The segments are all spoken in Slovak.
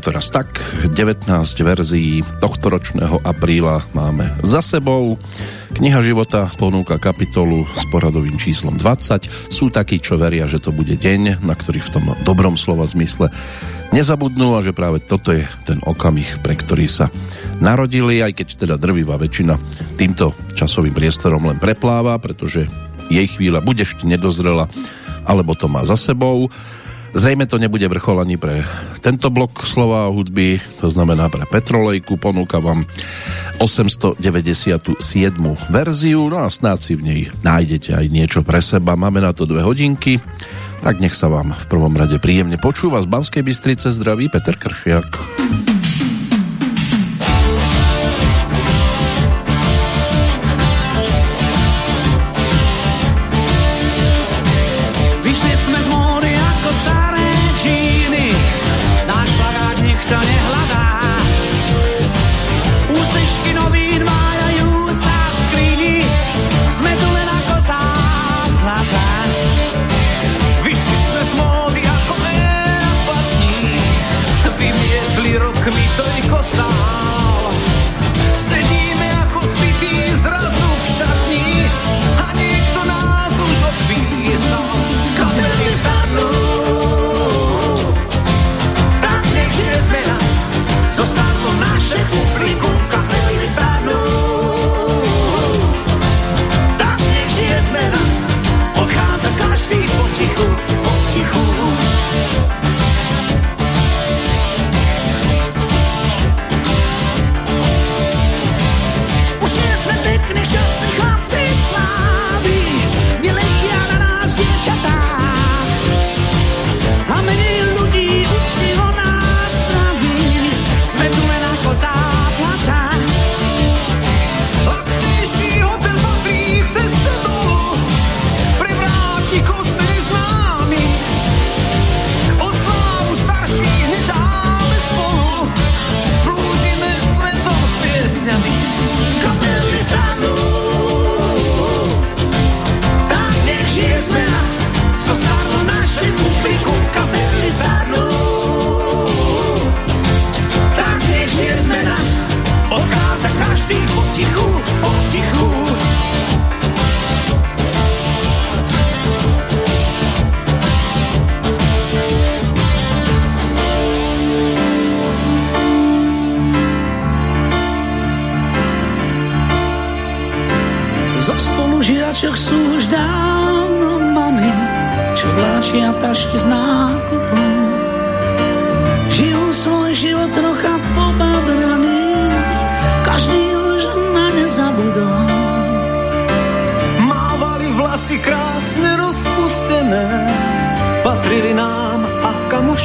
Je to raz tak, 19 verzií tohto ročného apríla máme za sebou. Kniha života ponúka kapitolu s poradovým číslom 20. Sú takí, čo veria, že to bude deň, na ktorý v tom dobrom slova zmysle nezabudnú a že práve toto je ten okamih, pre ktorý sa narodili, aj keď teda drvivá väčšina týmto časovým priestorom len prepláva, pretože jej chvíľa bude ešte nedozrela, alebo to má za sebou. Zrejme to nebude vrchol ani pre tento blok slova a hudby, to znamená pre Petrolejku. Ponúka vám 897. verziu, no a snáď si v nej nájdete aj niečo pre seba. Máme na to dve hodinky, tak nech sa vám v prvom rade príjemne počúva z Banskej Bystrice zdraví Peter Kršiak.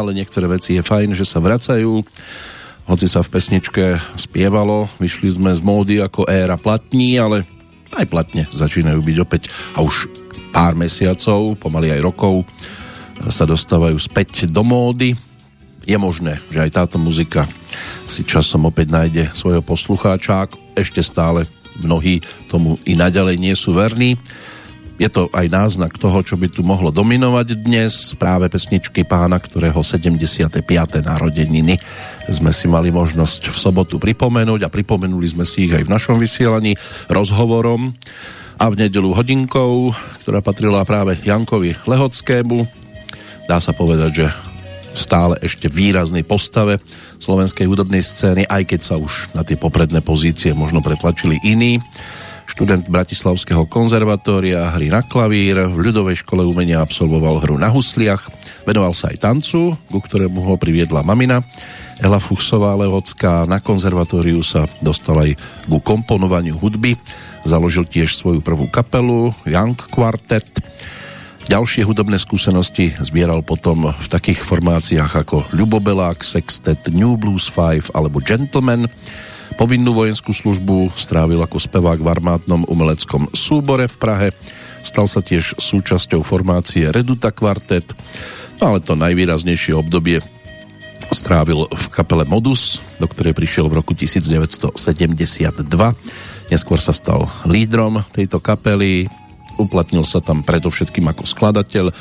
ale niektoré veci je fajn, že sa vracajú. Hoci sa v pesničke spievalo, vyšli sme z módy ako éra platní, ale aj platne začínajú byť opäť a už pár mesiacov, pomaly aj rokov sa dostávajú späť do módy. Je možné, že aj táto muzika si časom opäť nájde svojho poslucháča, ešte stále mnohí tomu i naďalej nie sú verní. Je to aj náznak toho, čo by tu mohlo dominovať dnes, práve pesničky pána, ktorého 75. narodeniny sme si mali možnosť v sobotu pripomenúť a pripomenuli sme si ich aj v našom vysielaní rozhovorom a v nedelu hodinkou, ktorá patrila práve Jankovi Lehockému. Dá sa povedať, že stále ešte výraznej postave slovenskej hudobnej scény, aj keď sa už na tie popredné pozície možno pretlačili iní študent Bratislavského konzervatória, hry na klavír, v ľudovej škole umenia absolvoval hru na husliach, venoval sa aj tancu, ku ktorému ho priviedla mamina. Ela Fuchsová Lehocká na konzervatóriu sa dostal aj ku komponovaniu hudby, založil tiež svoju prvú kapelu Young Quartet. Ďalšie hudobné skúsenosti zbieral potom v takých formáciách ako Ľubobelák, Sextet, New Blues 5 alebo Gentleman, Povinnú vojenskú službu strávil ako spevák v armádnom umeleckom súbore v Prahe. Stal sa tiež súčasťou formácie Reduta Quartet, no ale to najvýraznejšie obdobie strávil v kapele Modus, do ktorej prišiel v roku 1972. Neskôr sa stal lídrom tejto kapely, uplatnil sa tam predovšetkým ako skladateľ,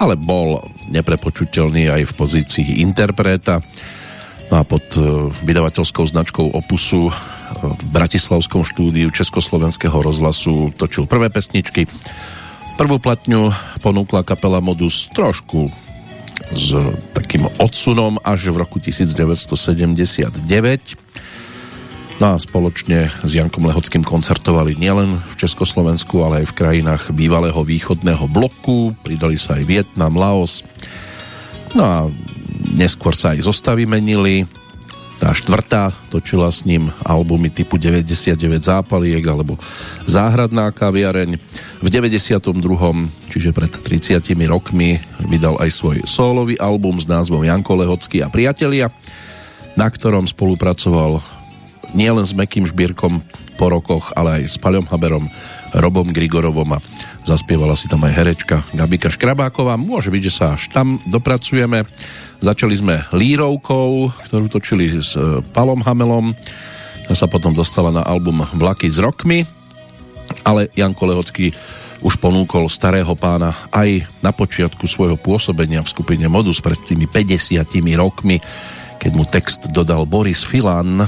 ale bol neprepočuteľný aj v pozícii interpreta No a pod e, vydavateľskou značkou Opusu e, v Bratislavskom štúdiu Československého rozhlasu točil prvé pesničky. Prvú platňu ponúkla kapela Modus trošku s takým odsunom až v roku 1979. No a spoločne s Jankom Lehockým koncertovali nielen v Československu, ale aj v krajinách bývalého východného bloku. Pridali sa aj Vietnam, Laos. No a neskôr sa aj zostavy menili. Tá štvrtá točila s ním albumy typu 99 zápaliek alebo Záhradná kaviareň. V 92. čiže pred 30 rokmi vydal aj svoj solový album s názvom Janko Lehocký a priatelia, na ktorom spolupracoval nielen s Mekým Žbírkom po rokoch, ale aj s Paľom Haberom, Robom Grigorovom a zaspievala si tam aj herečka Gabika Škrabáková. Môže byť, že sa až tam dopracujeme. Začali sme Lírovkou, ktorú točili s e, Palom Hamelom. Tá sa potom dostala na album Vlaky s rokmi, ale Janko Lehocký už ponúkol starého pána aj na počiatku svojho pôsobenia v skupine Modus pred tými 50 rokmi, keď mu text dodal Boris Filan.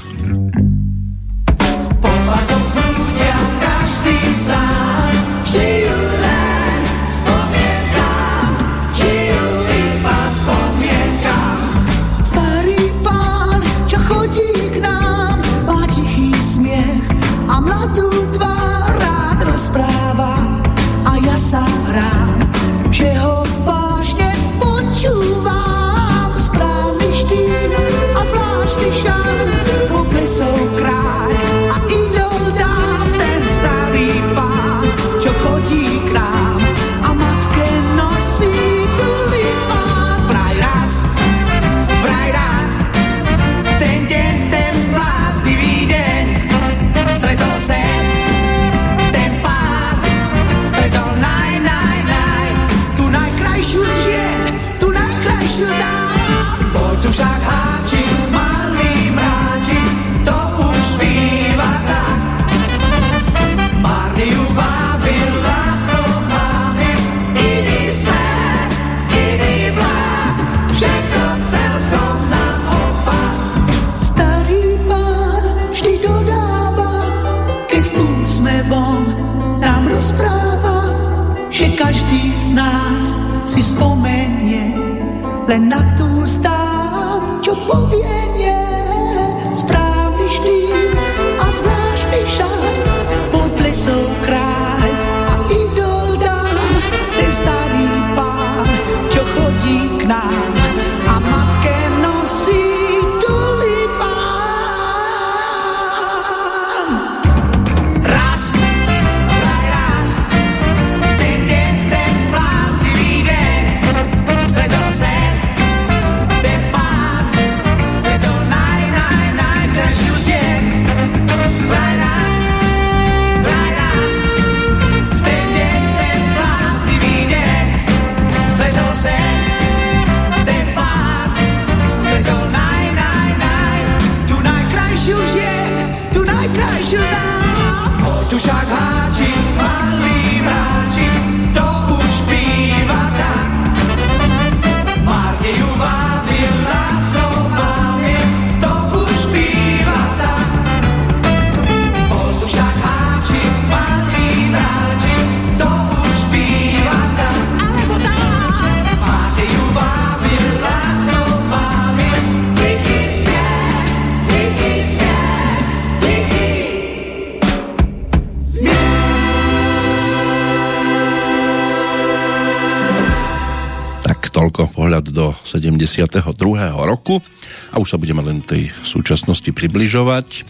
72. roku a už sa budeme len tej súčasnosti približovať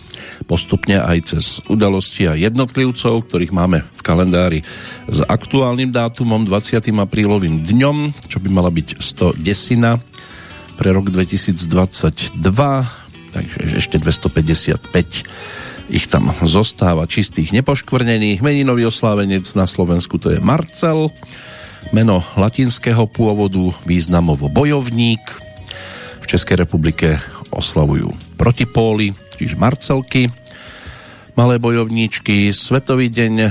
postupne aj cez udalosti a jednotlivcov, ktorých máme v kalendári s aktuálnym dátumom 20. aprílovým dňom, čo by mala byť 110 pre rok 2022, takže ešte 255 ich tam zostáva čistých nepoškvrnených. Meninový oslávenec na Slovensku to je Marcel, meno latinského pôvodu, významovo bojovník. V Českej republike oslavujú protipóly, čiže Marcelky, malé bojovníčky, Svetový deň e,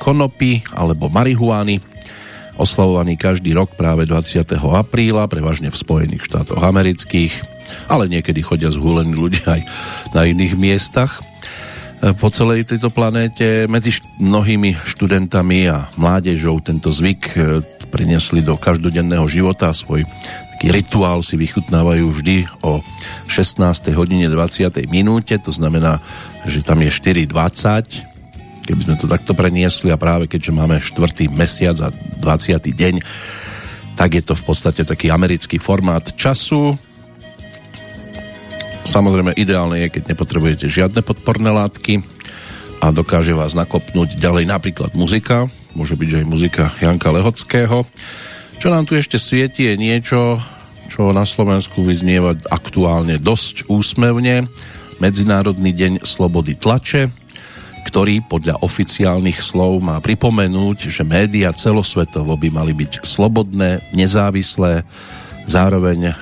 konopy alebo marihuány, oslavovaný každý rok práve 20. apríla, prevažne v Spojených štátoch amerických, ale niekedy chodia zhúlení ľudia aj na iných miestach po celej tejto planéte. Medzi mnohými študentami a mládežou tento zvyk e, priniesli do každodenného života svoj taký rituál si vychutnávajú vždy o 16. hodine 20. minúte, to znamená, že tam je 4.20, keby sme to takto preniesli a práve keďže máme 4. mesiac a 20. deň, tak je to v podstate taký americký formát času. Samozrejme ideálne je, keď nepotrebujete žiadne podporné látky a dokáže vás nakopnúť ďalej napríklad muzika, môže byť, že aj muzika Janka Lehockého, čo nám tu ešte svieti je niečo, čo na Slovensku vyznieva aktuálne dosť úsmevne. Medzinárodný deň slobody tlače, ktorý podľa oficiálnych slov má pripomenúť, že média celosvetovo by mali byť slobodné, nezávislé. Zároveň e,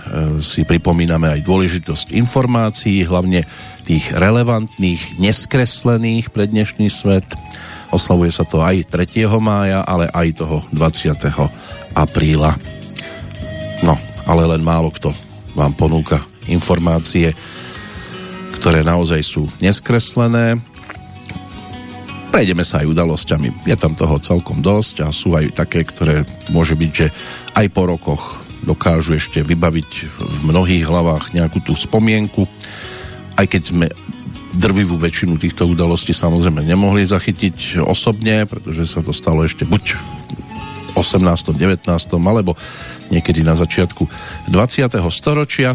si pripomíname aj dôležitosť informácií, hlavne tých relevantných, neskreslených pre dnešný svet. Oslavuje sa to aj 3. mája, ale aj toho 20 apríla. No, ale len málo kto vám ponúka informácie, ktoré naozaj sú neskreslené. Prejdeme sa aj udalosťami. Je tam toho celkom dosť a sú aj také, ktoré môže byť, že aj po rokoch dokážu ešte vybaviť v mnohých hlavách nejakú tú spomienku. Aj keď sme drvivú väčšinu týchto udalostí samozrejme nemohli zachytiť osobne, pretože sa to stalo ešte buď v 18., 19. alebo niekedy na začiatku 20. storočia.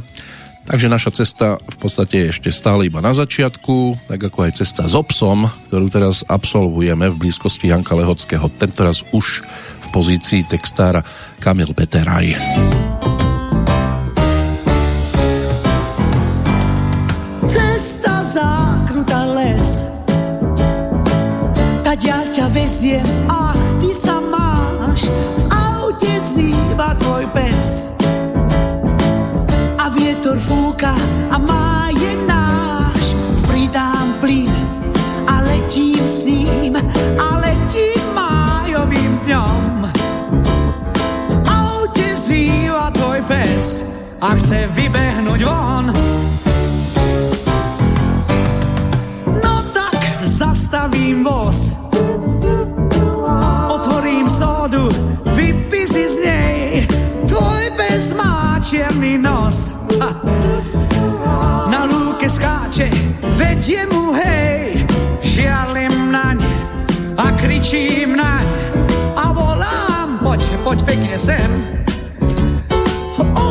Takže naša cesta v podstate je ešte stále iba na začiatku, tak ako aj cesta s obsom, ktorú teraz absolvujeme v blízkosti Janka Lehockého, tentoraz už pozícii textára Kamil Peteraj. ťa veziem a a chce vybehnúť von. No tak zastavím voz čierny nos. Ha. Na lúke skáče, vedie mu hej, žialem naň a kričím naň a volám, poď, poď pekne sem.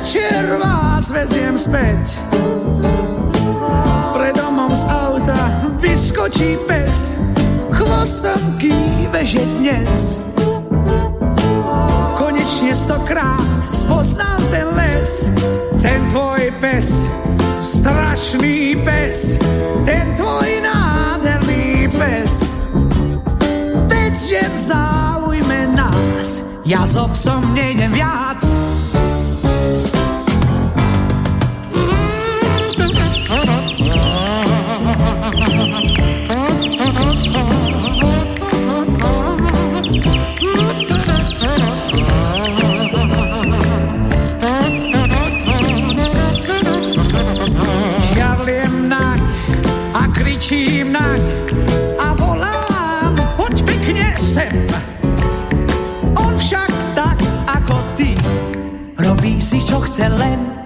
Večer vás veziem späť. Pred domom z auta vyskočí pes, chvostom kýve, že dnes konečne stokrát spoznám ten les, ten tvoj pes, strašný pes, ten tvoj nádherný pes. Veď, že vzal nás. Ja s obsom nejdem viac. čo chce len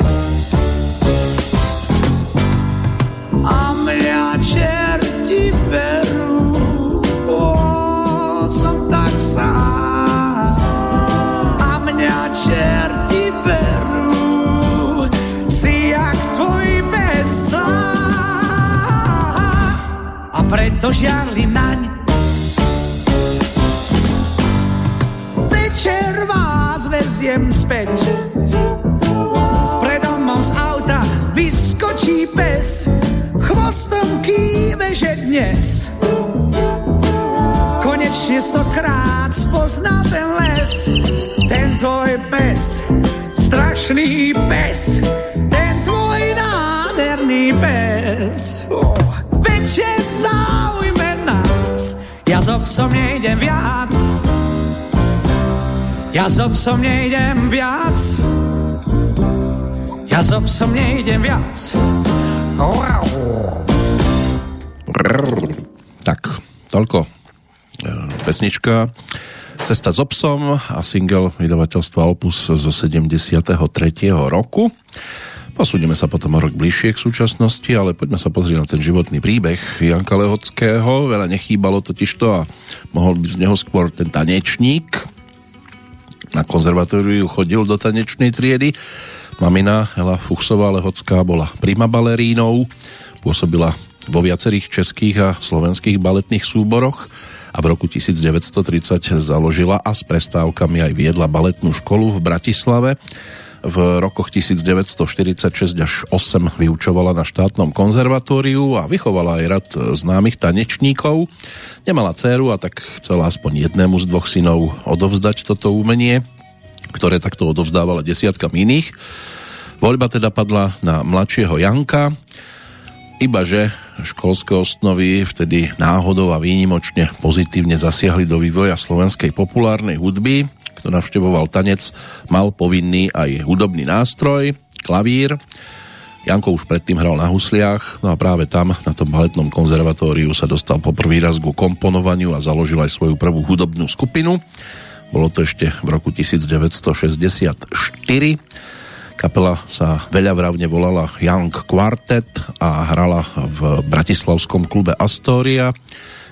pes, ten tvoj nádherný pes. Oh, večer zaujme nás, ja s obsom nejdem viac. Ja s obsom nejdem viac. Ja s obsom nejdem viac. Tak, toľko e, pesnička Cesta s obsom a single vydavateľstva Opus zo 73. roku. Posúdime sa potom o rok bližšie k súčasnosti, ale poďme sa pozrieť na ten životný príbeh Janka Lehockého. Veľa nechýbalo totižto a mohol byť z neho skôr ten tanečník, na konzervatóriu chodil do tanečnej triedy. Mamina Hela Fuchsová Lehocká bola prima balerínou, pôsobila vo viacerých českých a slovenských baletných súboroch a v roku 1930 založila a s prestávkami aj viedla baletnú školu v Bratislave. V rokoch 1946 až 8 vyučovala na štátnom konzervatóriu a vychovala aj rad známych tanečníkov. Nemala dceru a tak chcela aspoň jednému z dvoch synov odovzdať toto umenie, ktoré takto odovzdávala desiatkam iných. Voľba teda padla na mladšieho Janka, ibaže školské osnovy vtedy náhodou a výnimočne pozitívne zasiahli do vývoja slovenskej populárnej hudby. Kto navštevoval tanec, mal povinný aj hudobný nástroj, klavír. Janko už predtým hral na husliach, no a práve tam, na tom baletnom konzervatóriu sa dostal po prvý raz ku komponovaniu a založil aj svoju prvú hudobnú skupinu. Bolo to ešte v roku 1964. Kapela sa veľavravne volala Young Quartet a hrala v bratislavskom klube Astoria.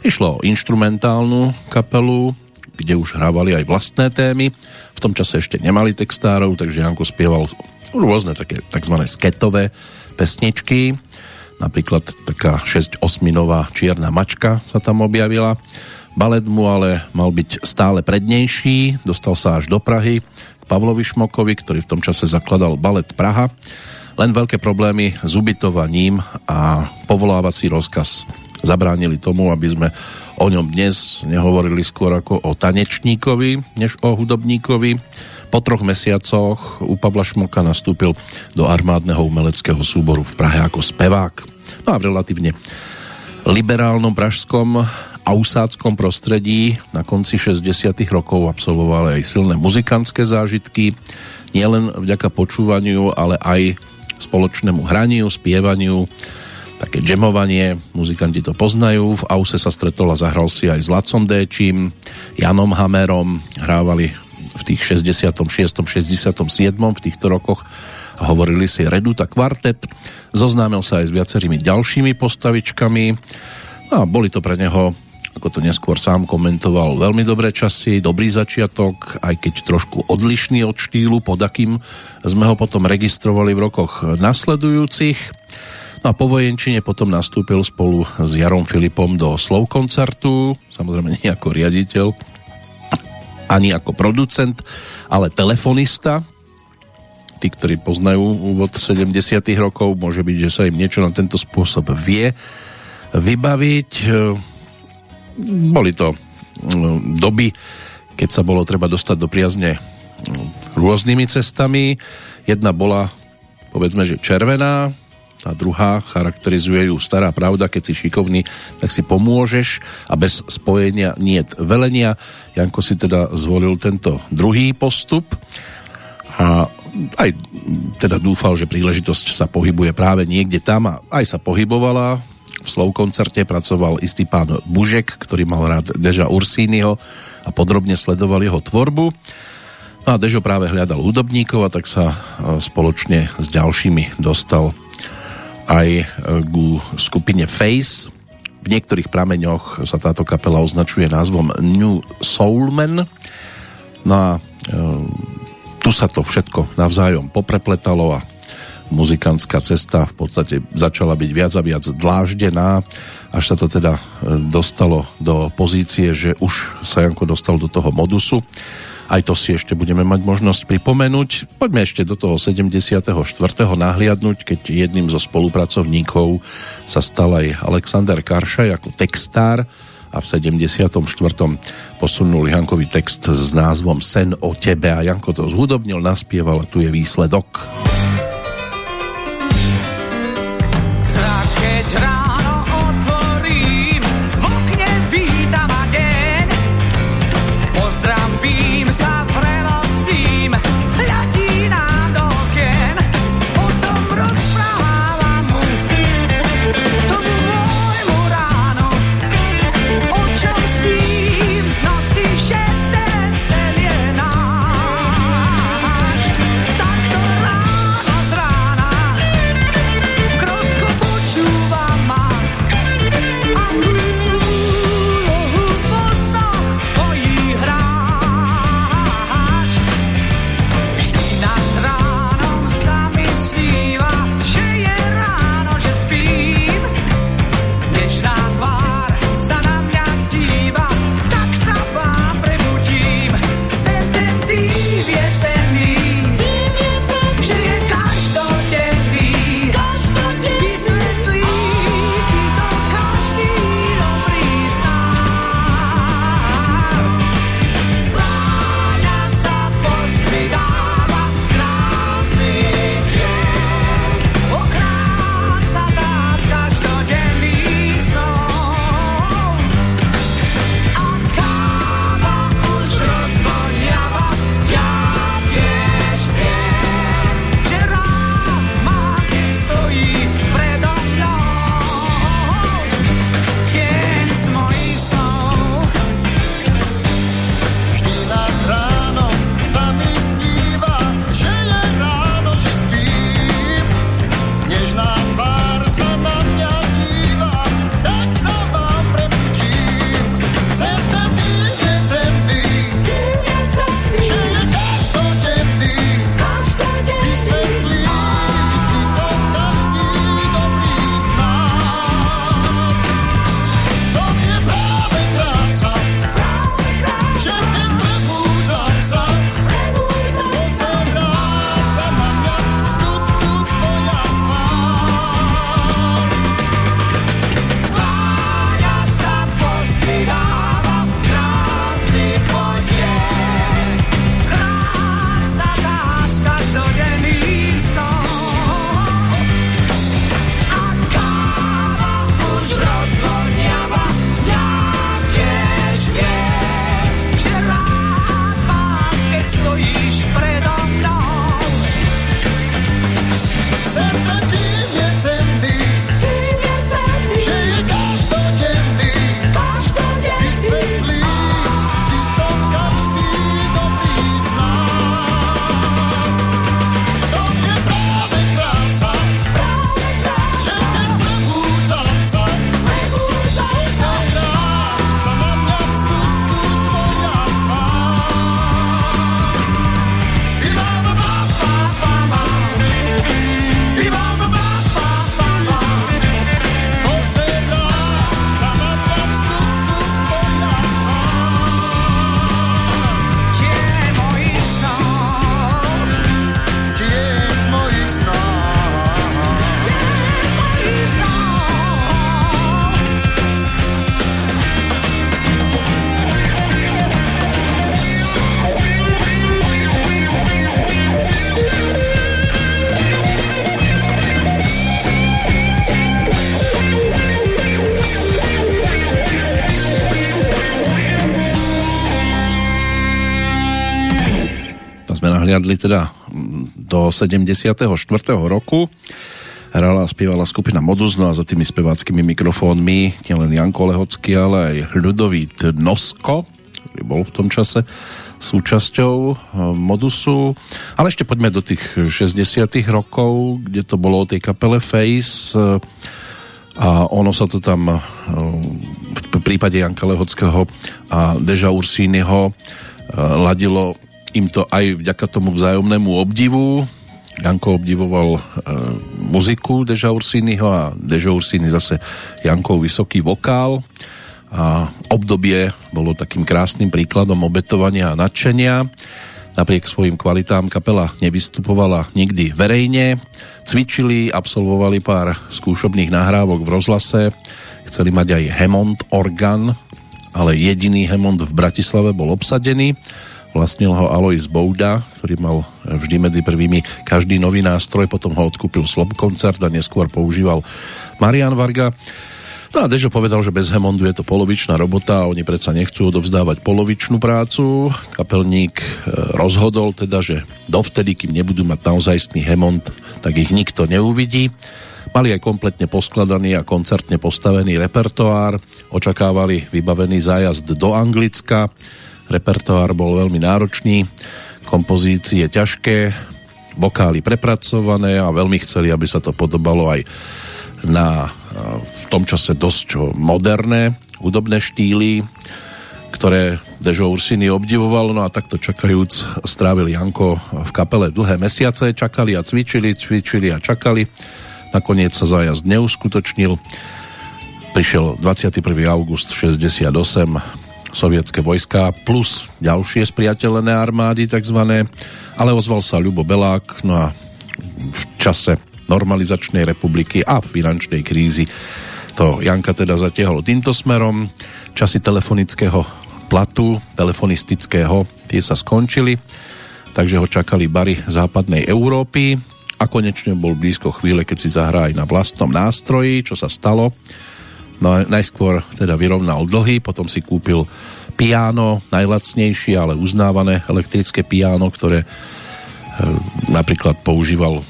Išlo o instrumentálnu kapelu, kde už hrávali aj vlastné témy. V tom čase ešte nemali textárov, takže Janko spieval rôzne také tzv. sketové pesničky. Napríklad taká 6-osminová Čierna mačka sa tam objavila. Balet mu ale mal byť stále prednejší, dostal sa až do Prahy Pavlovi Šmokovi, ktorý v tom čase zakladal Balet Praha. Len veľké problémy s ubytovaním a povolávací rozkaz zabránili tomu, aby sme o ňom dnes nehovorili skôr ako o tanečníkovi, než o hudobníkovi. Po troch mesiacoch u Pavla Šmoka nastúpil do armádneho umeleckého súboru v Prahe ako spevák. No a v relatívne liberálnom pražskom ausáckom prostredí na konci 60 rokov absolvovali aj silné muzikantské zážitky, nielen vďaka počúvaniu, ale aj spoločnému hraniu, spievaniu, také džemovanie, muzikanti to poznajú. V Ause sa stretol a zahral si aj s Lacom Déčim, Janom Hamerom, hrávali v tých 66. 67. v týchto rokoch hovorili si Reduta kvartet. Zoznámil sa aj s viacerými ďalšími postavičkami a boli to pre neho ako to neskôr sám komentoval, veľmi dobré časy, dobrý začiatok, aj keď trošku odlišný od štýlu, pod akým sme ho potom registrovali v rokoch nasledujúcich. No a po vojenčine potom nastúpil spolu s Jarom Filipom do slov koncertu, samozrejme nie ako riaditeľ, ani ako producent, ale telefonista. Tí, ktorí poznajú úvod 70 rokov, môže byť, že sa im niečo na tento spôsob vie vybaviť boli to mm, doby, keď sa bolo treba dostať do priazne mm, rôznymi cestami. Jedna bola, povedzme, že červená, a druhá charakterizuje ju stará pravda, keď si šikovný, tak si pomôžeš a bez spojenia nie velenia. Janko si teda zvolil tento druhý postup a aj teda dúfal, že príležitosť sa pohybuje práve niekde tam a aj sa pohybovala v Slovkoncerte pracoval istý pán Bužek, ktorý mal rád Deža Ursínyho a podrobne sledoval jeho tvorbu. No a Dežo práve hľadal hudobníkov a tak sa e, spoločne s ďalšími dostal aj e, ku skupine Face. V niektorých prameňoch sa táto kapela označuje názvom New Soulman. No a e, tu sa to všetko navzájom poprepletalo a muzikantská cesta v podstate začala byť viac a viac dláždená, až sa to teda e, dostalo do pozície, že už sa Janko dostal do toho modusu. Aj to si ešte budeme mať možnosť pripomenúť. Poďme ešte do toho 74. nahliadnúť, keď jedným zo spolupracovníkov sa stal aj Alexander Karšaj ako textár a v 74. posunul Jankovi text s názvom Sen o tebe a Janko to zhudobnil, naspieval a tu je výsledok. 것처럼 padli teda do 74. roku. Hrala a spievala skupina Modus, no a za tými speváckými mikrofónmi nielen Janko Lehocký, ale aj Ľudovít Nosko, ktorý bol v tom čase súčasťou eh, Modusu. Ale ešte poďme do tých 60 rokov, kde to bolo o tej kapele Face eh, a ono sa to tam eh, v prípade Janka Lehockého a Deža Ursínyho ladilo im to aj vďaka tomu vzájomnému obdivu. Janko obdivoval e, muziku Deža Ursínyho a Deža Ursíny zase Jankov vysoký vokál a obdobie bolo takým krásnym príkladom obetovania a nadšenia. Napriek svojim kvalitám kapela nevystupovala nikdy verejne. Cvičili, absolvovali pár skúšobných nahrávok v rozhlase. Chceli mať aj Hemond organ, ale jediný Hemond v Bratislave bol obsadený Vlastnil ho Alois Bouda, ktorý mal vždy medzi prvými každý nový nástroj, potom ho odkúpil Slob koncert a neskôr používal Marian Varga. No a Dežo povedal, že bez Hemondu je to polovičná robota a oni predsa nechcú odovzdávať polovičnú prácu. Kapelník e, rozhodol teda, že dovtedy, kým nebudú mať naozajstný Hemond, tak ich nikto neuvidí. Mali aj kompletne poskladaný a koncertne postavený repertoár, očakávali vybavený zájazd do Anglicka, Repertoár bol veľmi náročný, kompozície ťažké, vokály prepracované a veľmi chceli, aby sa to podobalo aj na v tom čase dosť moderné hudobné štýly, ktoré Dežo Ursiny obdivoval, no a takto čakajúc strávil Janko v kapele dlhé mesiace, čakali a cvičili, cvičili a čakali. Nakoniec sa zájazd neuskutočnil. Prišiel 21. august 68 sovietské vojska plus ďalšie spriateľené armády takzvané, ale ozval sa Ľubo Belák, no a v čase normalizačnej republiky a finančnej krízy to Janka teda zatiahol týmto smerom. Časy telefonického platu, telefonistického, tie sa skončili, takže ho čakali bary západnej Európy a konečne bol blízko chvíle, keď si zahrá aj na vlastnom nástroji, čo sa stalo No najskôr teda vyrovnal dlhy, potom si kúpil piano, najlacnejšie, ale uznávané elektrické piano, ktoré e, napríklad používal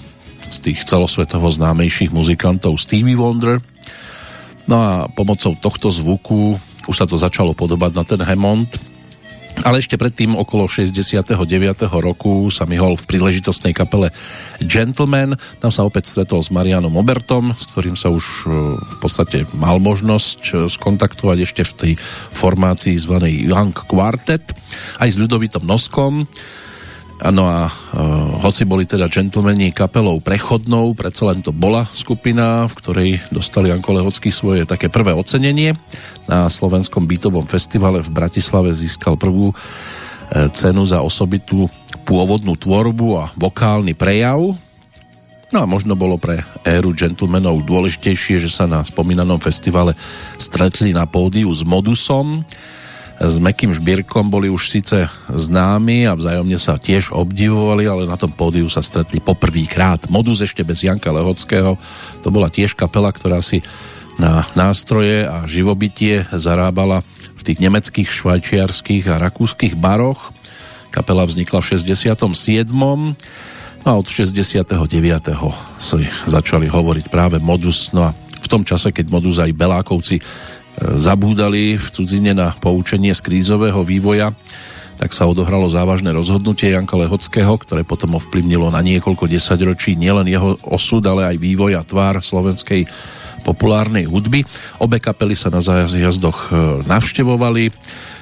z tých celosvetovo známejších muzikantov Stevie Wonder. No a pomocou tohto zvuku už sa to začalo podobať na ten Hammond, ale ešte predtým okolo 69. roku sa myhol v príležitostnej kapele Gentleman. Tam sa opäť stretol s Marianom Obertom, s ktorým sa už e, v podstate mal možnosť e, skontaktovať ešte v tej formácii zvanej Young Quartet, aj s ľudovitom Noskom No a uh, hoci boli teda džentlmeni kapelou prechodnou, predsa len to bola skupina, v ktorej dostali Janko Lehocký svoje také prvé ocenenie. Na slovenskom bytovom festivale v Bratislave získal prvú uh, cenu za osobitú pôvodnú tvorbu a vokálny prejav. No a možno bolo pre éru gentlemanov dôležitejšie, že sa na spomínanom festivale stretli na pódiu s Modusom, s Mekým Žbírkom boli už síce známi a vzájomne sa tiež obdivovali, ale na tom pódiu sa stretli poprvýkrát. Modus ešte bez Janka Lehockého, to bola tiež kapela, ktorá si na nástroje a živobytie zarábala v tých nemeckých, švajčiarských a rakúskych baroch. Kapela vznikla v 67. No a od 69. si začali hovoriť práve Modus. No a v tom čase, keď Modus aj Belákovci zabúdali v cudzine na poučenie z krízového vývoja, tak sa odohralo závažné rozhodnutie Janka Lehockého, ktoré potom ovplyvnilo na niekoľko desaťročí nielen jeho osud, ale aj vývoj a tvár slovenskej populárnej hudby. Obe kapely sa na zájazdoch e, navštevovali.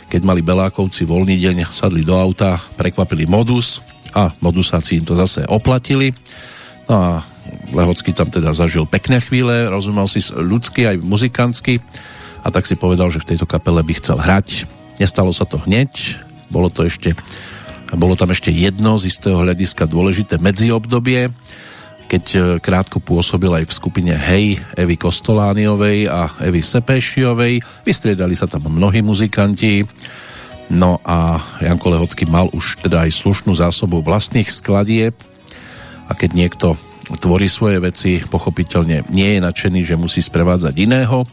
Keď mali Belákovci voľný deň, sadli do auta, prekvapili Modus a Modusáci im to zase oplatili. No a Lehocký tam teda zažil pekné chvíle, rozumel si ľudsky aj muzikantsky a tak si povedal, že v tejto kapele by chcel hrať. Nestalo sa to hneď, bolo to ešte bolo tam ešte jedno z istého hľadiska dôležité medziobdobie, keď e, krátko pôsobil aj v skupine Hej Evy Kostolániovej a Evy Sepešiovej. Vystriedali sa tam mnohí muzikanti, no a Janko Lehocký mal už teda aj slušnú zásobu vlastných skladieb a keď niekto tvorí svoje veci, pochopiteľne nie je nadšený, že musí sprevádzať iného,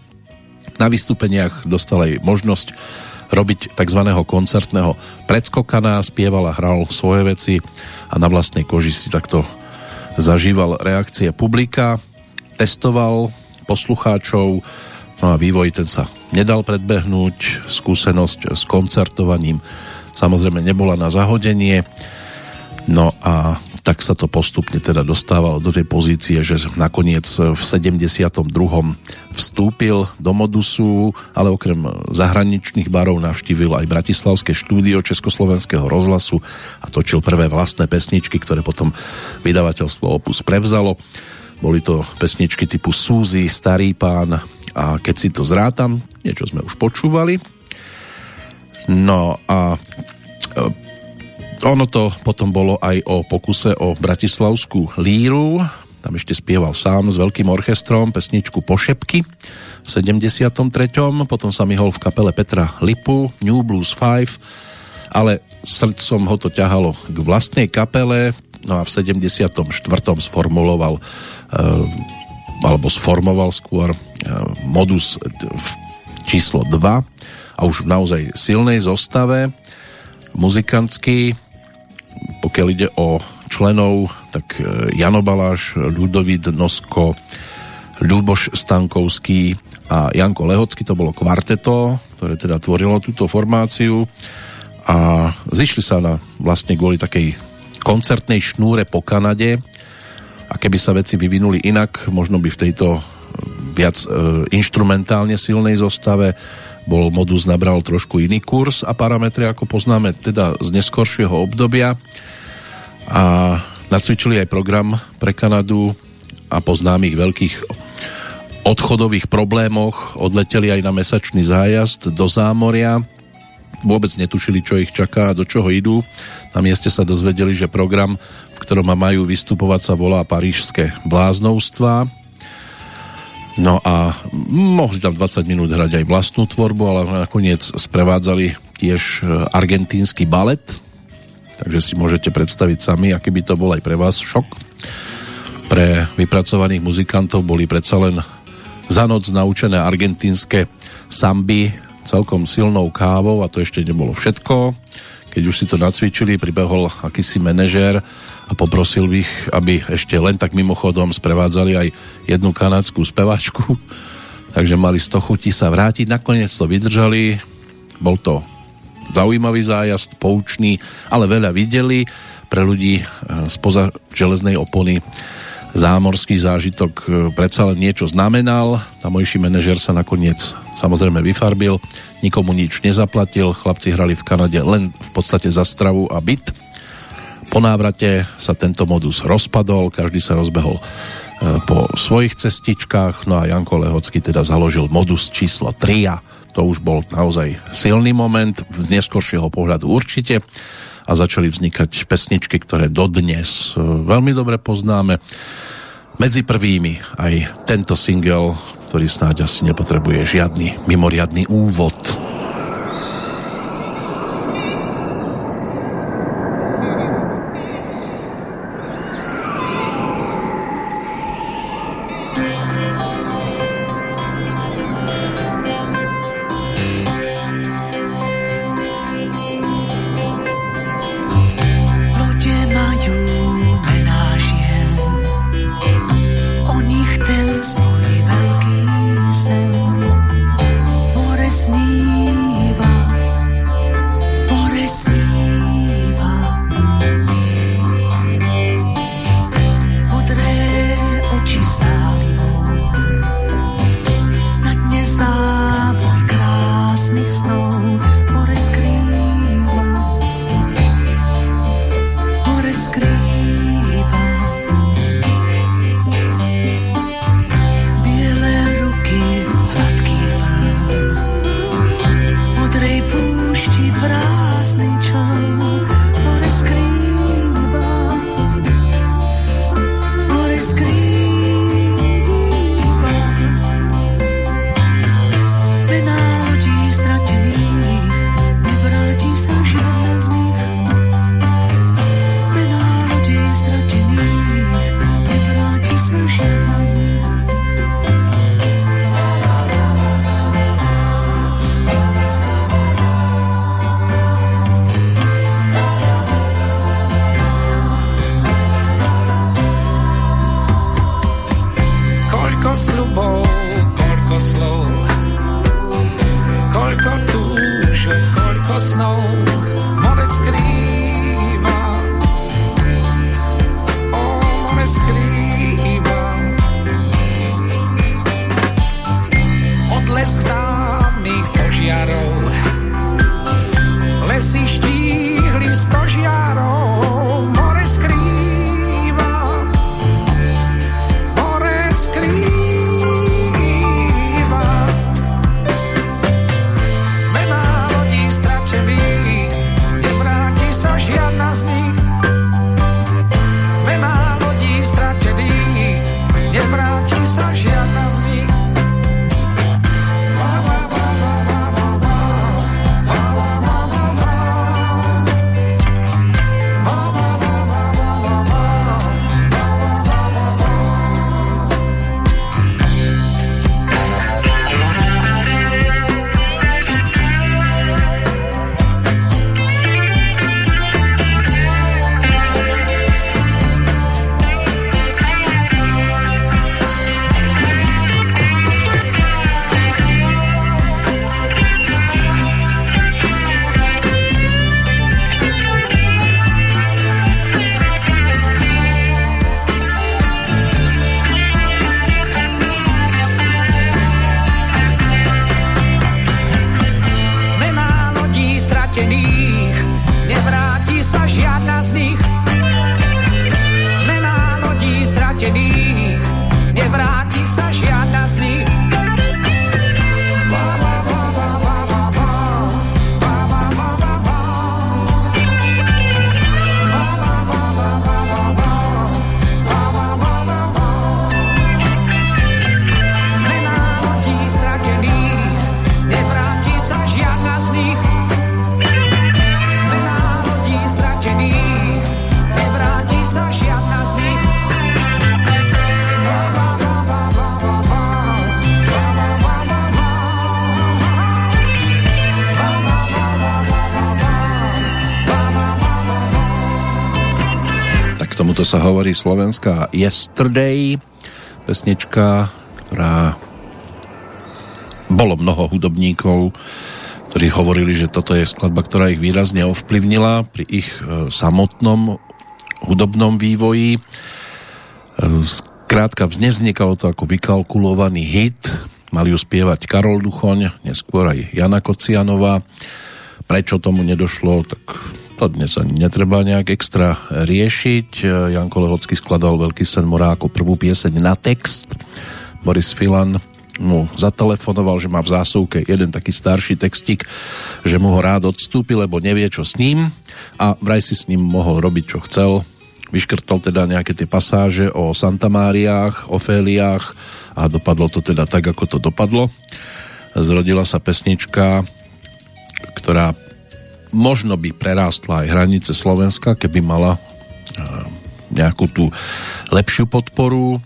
na vystúpeniach dostal aj možnosť robiť tzv. koncertného predskokana, spieval a hral svoje veci a na vlastnej koži si takto zažíval reakcie publika, testoval poslucháčov, no a vývoj ten sa nedal predbehnúť, skúsenosť s koncertovaním samozrejme nebola na zahodenie. No a tak sa to postupne teda dostávalo do tej pozície, že nakoniec v 72. vstúpil do modusu, ale okrem zahraničných barov navštívil aj Bratislavské štúdio Československého rozhlasu a točil prvé vlastné pesničky, ktoré potom vydavateľstvo Opus prevzalo. Boli to pesničky typu Súzy, Starý pán a Keď si to zrátam, niečo sme už počúvali. No a ono to potom bolo aj o pokuse o bratislavskú líru. Tam ešte spieval sám s veľkým orchestrom pesničku Pošepky v 73. Potom sa myhol v kapele Petra Lipu, New Blues 5, ale srdcom ho to ťahalo k vlastnej kapele, no a v 74. sformuloval e, alebo sformoval skôr e, modus číslo 2 a už v naozaj silnej zostave muzikantský pokiaľ ide o členov, tak e, Jano Baláš, Ľudovít Nosko, Ľuboš Stankovský a Janko Lehocký, to bolo kvarteto, ktoré teda tvorilo túto formáciu. A zišli sa na vlastne kvôli takej koncertnej šnúre po Kanade. A keby sa veci vyvinuli inak, možno by v tejto viac e, instrumentálne silnej zostave bol modus nabral trošku iný kurz a parametre, ako poznáme teda z neskoršieho obdobia. A nacvičili aj program pre Kanadu a po známych veľkých odchodových problémoch. Odleteli aj na mesačný zájazd do zámoria. Vôbec netušili, čo ich čaká a do čoho idú. Na mieste sa dozvedeli, že program, v ktorom majú vystupovať, sa volá Parížské bláznovstvá No a mohli tam 20 minút hrať aj vlastnú tvorbu, ale nakoniec sprevádzali tiež e, argentínsky balet, takže si môžete predstaviť sami, aký by to bol aj pre vás šok. Pre vypracovaných muzikantov boli predsa len za noc naučené argentínske samby celkom silnou kávou a to ešte nebolo všetko. Keď už si to nacvičili, pribehol akýsi manažér a poprosil ich, aby ešte len tak mimochodom sprevádzali aj jednu kanadskú spevačku, takže mali z toho chuti sa vrátiť. Nakoniec to vydržali, bol to zaujímavý zájazd, poučný, ale veľa videli pre ľudí e, spoza železnej opony zámorský zážitok e, predsa len niečo znamenal. Tamojší manažer sa nakoniec samozrejme vyfarbil, nikomu nič nezaplatil, chlapci hrali v Kanade len v podstate za stravu a byt. Po návrate sa tento modus rozpadol, každý sa rozbehol e, po svojich cestičkách, no a Janko Lehocký teda založil modus číslo 3 a to už bol naozaj silný moment, v neskoršieho pohľadu určite a začali vznikať pesničky, ktoré dodnes e, veľmi dobre poznáme. Medzi prvými aj tento single, ktorý snáď asi nepotrebuje žiadny mimoriadný úvod. Sa hovorí slovenská Yesterday, pesnička, ktorá bolo mnoho hudobníkov, ktorí hovorili, že toto je skladba, ktorá ich výrazne ovplyvnila pri ich e, samotnom hudobnom vývoji. E, Skrátka, vznikalo to ako vykalkulovaný hit, mali ju spievať Karol Duchoň, neskôr aj Jana Kocianová. Prečo tomu nedošlo, tak to dnes ani netreba nejak extra riešiť. Janko Lehocký skladal Veľký sen Morá ako prvú pieseň na text. Boris Filan mu zatelefonoval, že má v zásuvke jeden taký starší textík, že mu ho rád odstúpi, lebo nevie, čo s ním a vraj si s ním mohol robiť, čo chcel. Vyškrtol teda nejaké tie pasáže o Santa Máriách, Oféliách a dopadlo to teda tak, ako to dopadlo. Zrodila sa pesnička, ktorá možno by prerástla aj hranice Slovenska, keby mala eh, nejakú tú lepšiu podporu.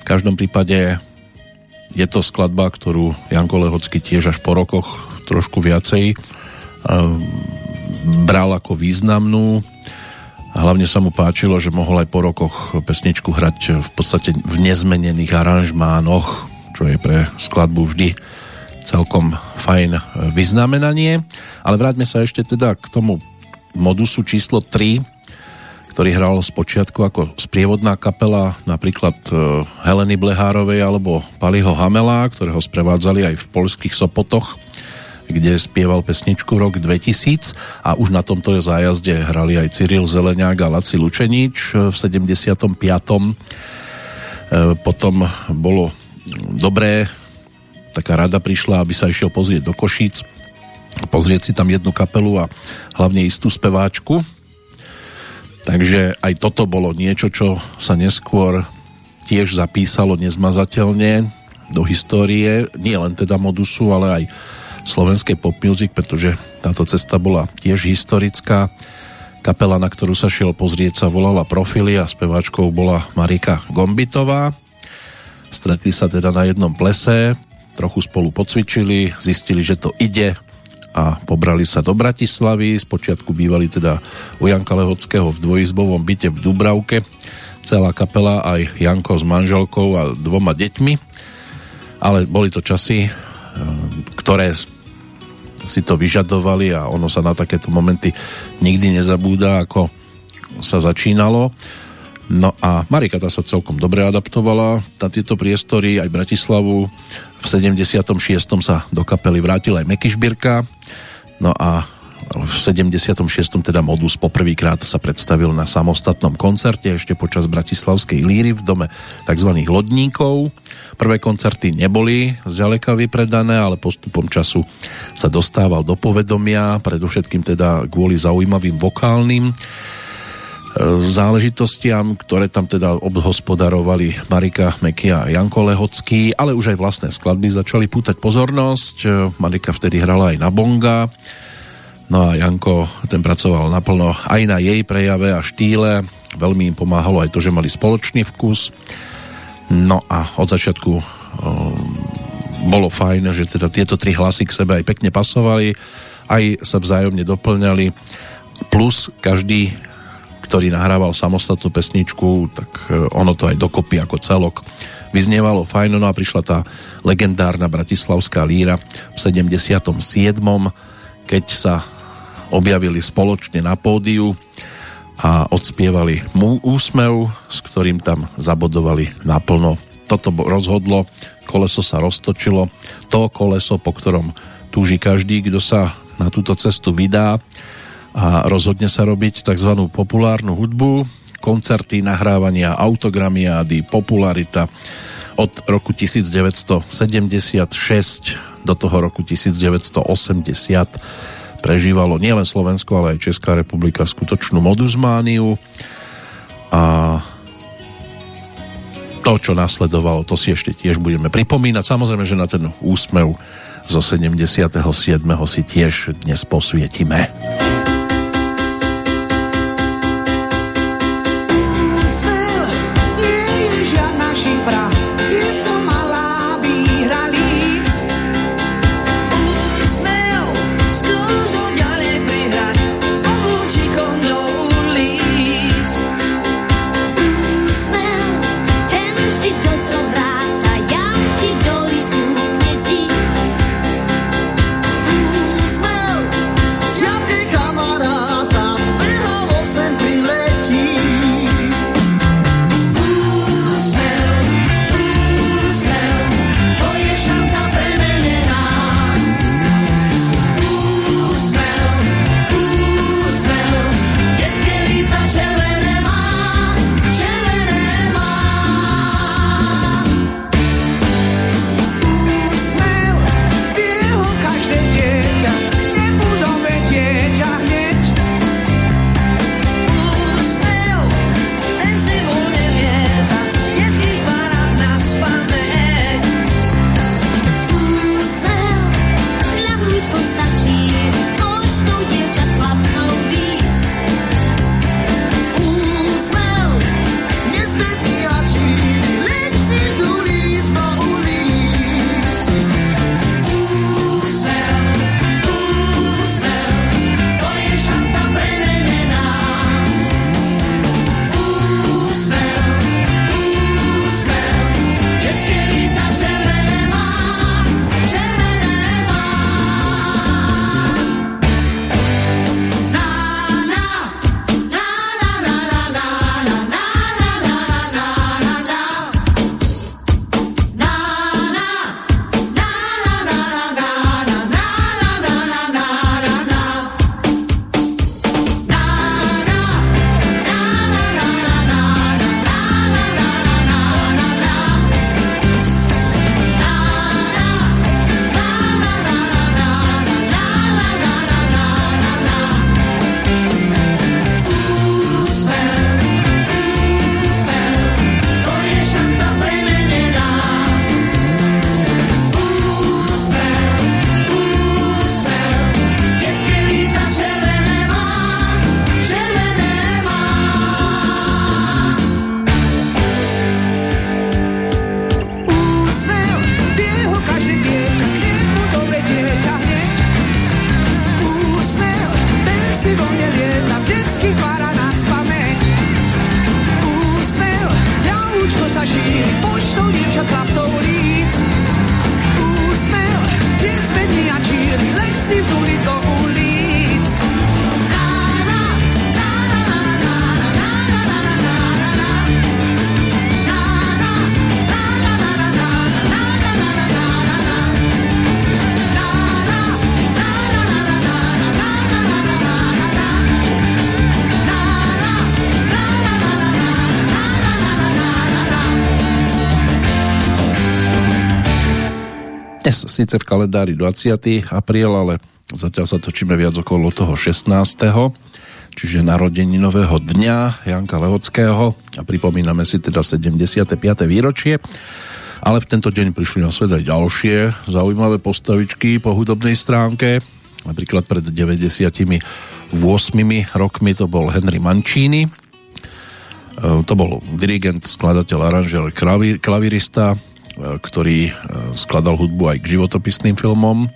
V každom prípade je to skladba, ktorú Janko Lehocký tiež až po rokoch trošku viacej eh, bral ako významnú. Hlavne sa mu páčilo, že mohol aj po rokoch pesničku hrať v podstate v nezmenených aranžmánoch, čo je pre skladbu vždy celkom fajn vyznamenanie. Ale vráťme sa ešte teda k tomu modusu číslo 3, ktorý hral z počiatku ako sprievodná kapela napríklad e, Heleny Blehárovej alebo Paliho Hamela, ktorého sprevádzali aj v polských Sopotoch, kde spieval pesničku rok 2000 a už na tomto zájazde hrali aj Cyril Zeleňák a Laci Lučenič v 75. E, Potom bolo dobré taká rada prišla, aby sa išiel pozrieť do Košíc, pozrieť si tam jednu kapelu a hlavne istú speváčku. Takže aj toto bolo niečo, čo sa neskôr tiež zapísalo nezmazateľne do histórie, nie len teda modusu, ale aj slovenskej pop music, pretože táto cesta bola tiež historická. Kapela, na ktorú sa šiel pozrieť, sa volala Profily a speváčkou bola Marika Gombitová. Stretli sa teda na jednom plese, trochu spolu pocvičili, zistili, že to ide a pobrali sa do Bratislavy. Spočiatku bývali teda u Janka Lehockého v dvojizbovom byte v Dubravke. Celá kapela, aj Janko s manželkou a dvoma deťmi. Ale boli to časy, ktoré si to vyžadovali a ono sa na takéto momenty nikdy nezabúda, ako sa začínalo. No a Marika tá sa celkom dobre adaptovala na tieto priestory, aj Bratislavu. V 76. sa do kapely vrátil aj Meky Šbírka. No a v 76. teda Modus poprvýkrát sa predstavil na samostatnom koncerte ešte počas Bratislavskej líry v dome tzv. lodníkov. Prvé koncerty neboli zďaleka vypredané, ale postupom času sa dostával do povedomia, predovšetkým teda kvôli zaujímavým vokálnym záležitostiam, ktoré tam teda obhospodarovali Marika Meky a Janko Lehocký, ale už aj vlastné skladby začali pútať pozornosť. Marika vtedy hrala aj na bonga, no a Janko ten pracoval naplno aj na jej prejave a štýle. Veľmi im pomáhalo aj to, že mali spoločný vkus. No a od začiatku um, bolo fajn, že teda tieto tri hlasy k sebe aj pekne pasovali, aj sa vzájomne doplňali, plus každý ktorý nahrával samostatnú pesničku, tak e, ono to aj dokopy ako celok vyznievalo fajno, no a prišla tá legendárna bratislavská líra v 77. keď sa objavili spoločne na pódiu a odspievali mu úsmev, s ktorým tam zabodovali naplno. Toto rozhodlo, koleso sa roztočilo, to koleso, po ktorom túži každý, kto sa na túto cestu vydá a rozhodne sa robiť tzv. populárnu hudbu, koncerty, nahrávania, autogramiády, popularita od roku 1976 do toho roku 1980 prežívalo nielen Slovensko, ale aj Česká republika skutočnú moduzmániu a to, čo nasledovalo, to si ešte tiež budeme pripomínať. Samozrejme, že na ten úsmev zo 77. si tiež dnes posvietime. Síce v kalendári 20. apríl, ale zatiaľ sa točíme viac okolo toho 16. čiže narodení nového dňa Janka Lehockého a pripomíname si teda 75. výročie. Ale v tento deň prišli na svet aj ďalšie zaujímavé postavičky po hudobnej stránke. Napríklad pred 98 rokmi to bol Henry Mancini. E, to bol dirigent, skladateľ, aranžer, klavirista, e, ktorý skladal hudbu aj k životopisným filmom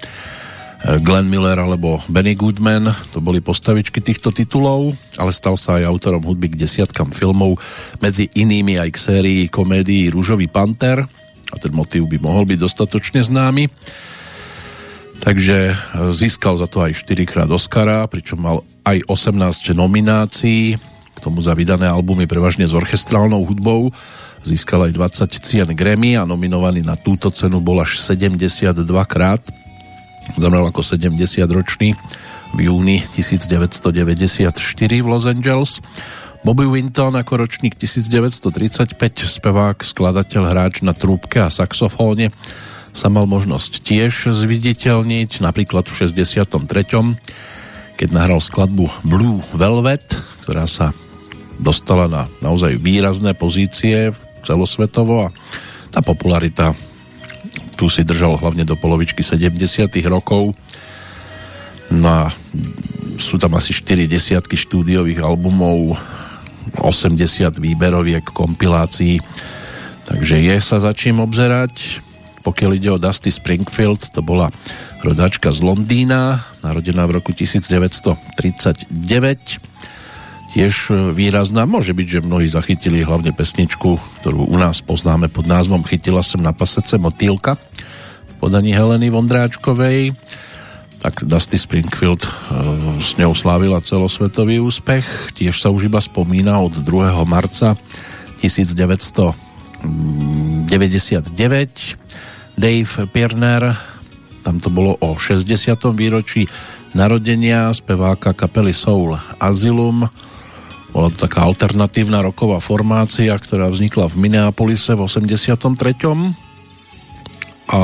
Glenn Miller alebo Benny Goodman, to boli postavičky týchto titulov, ale stal sa aj autorom hudby k desiatkam filmov, medzi inými aj k sérii komédií Rúžový panter a ten motív by mohol byť dostatočne známy. Takže e, získal za to aj 4 krát Oscara, pričom mal aj 18 nominácií, k tomu za vydané albumy prevažne s orchestrálnou hudbou. Získal aj 20 cien Grammy a nominovaný na túto cenu bol až 72 krát Zomrel ako 70-ročný v júni 1994 v Los Angeles. Bobby Winton ako ročník 1935, spevák, skladateľ, hráč na trúbke a saxofóne sa mal možnosť tiež zviditeľniť, napríklad v 63. keď nahral skladbu Blue Velvet, ktorá sa dostala na naozaj výrazné pozície celosvetovo a tá popularita tu si držal hlavne do polovičky 70 rokov. No sú tam asi 4 desiatky štúdiových albumov, 80 výberoviek, kompilácií, takže je sa za čím obzerať. Pokiaľ ide o Dusty Springfield, to bola rodáčka z Londýna, narodená v roku 1939 tiež výrazná. Môže byť, že mnohí zachytili hlavne pesničku, ktorú u nás poznáme pod názvom Chytila sem na pasece motýlka v podaní Heleny Vondráčkovej. Tak Dusty Springfield e, s ňou slávila celosvetový úspech. Tiež sa už iba spomína od 2. marca 1999. Dave Pirner, tam to bolo o 60. výročí narodenia speváka kapely Soul Asylum bola to taká alternatívna roková formácia, ktorá vznikla v Minneapolise v 83. A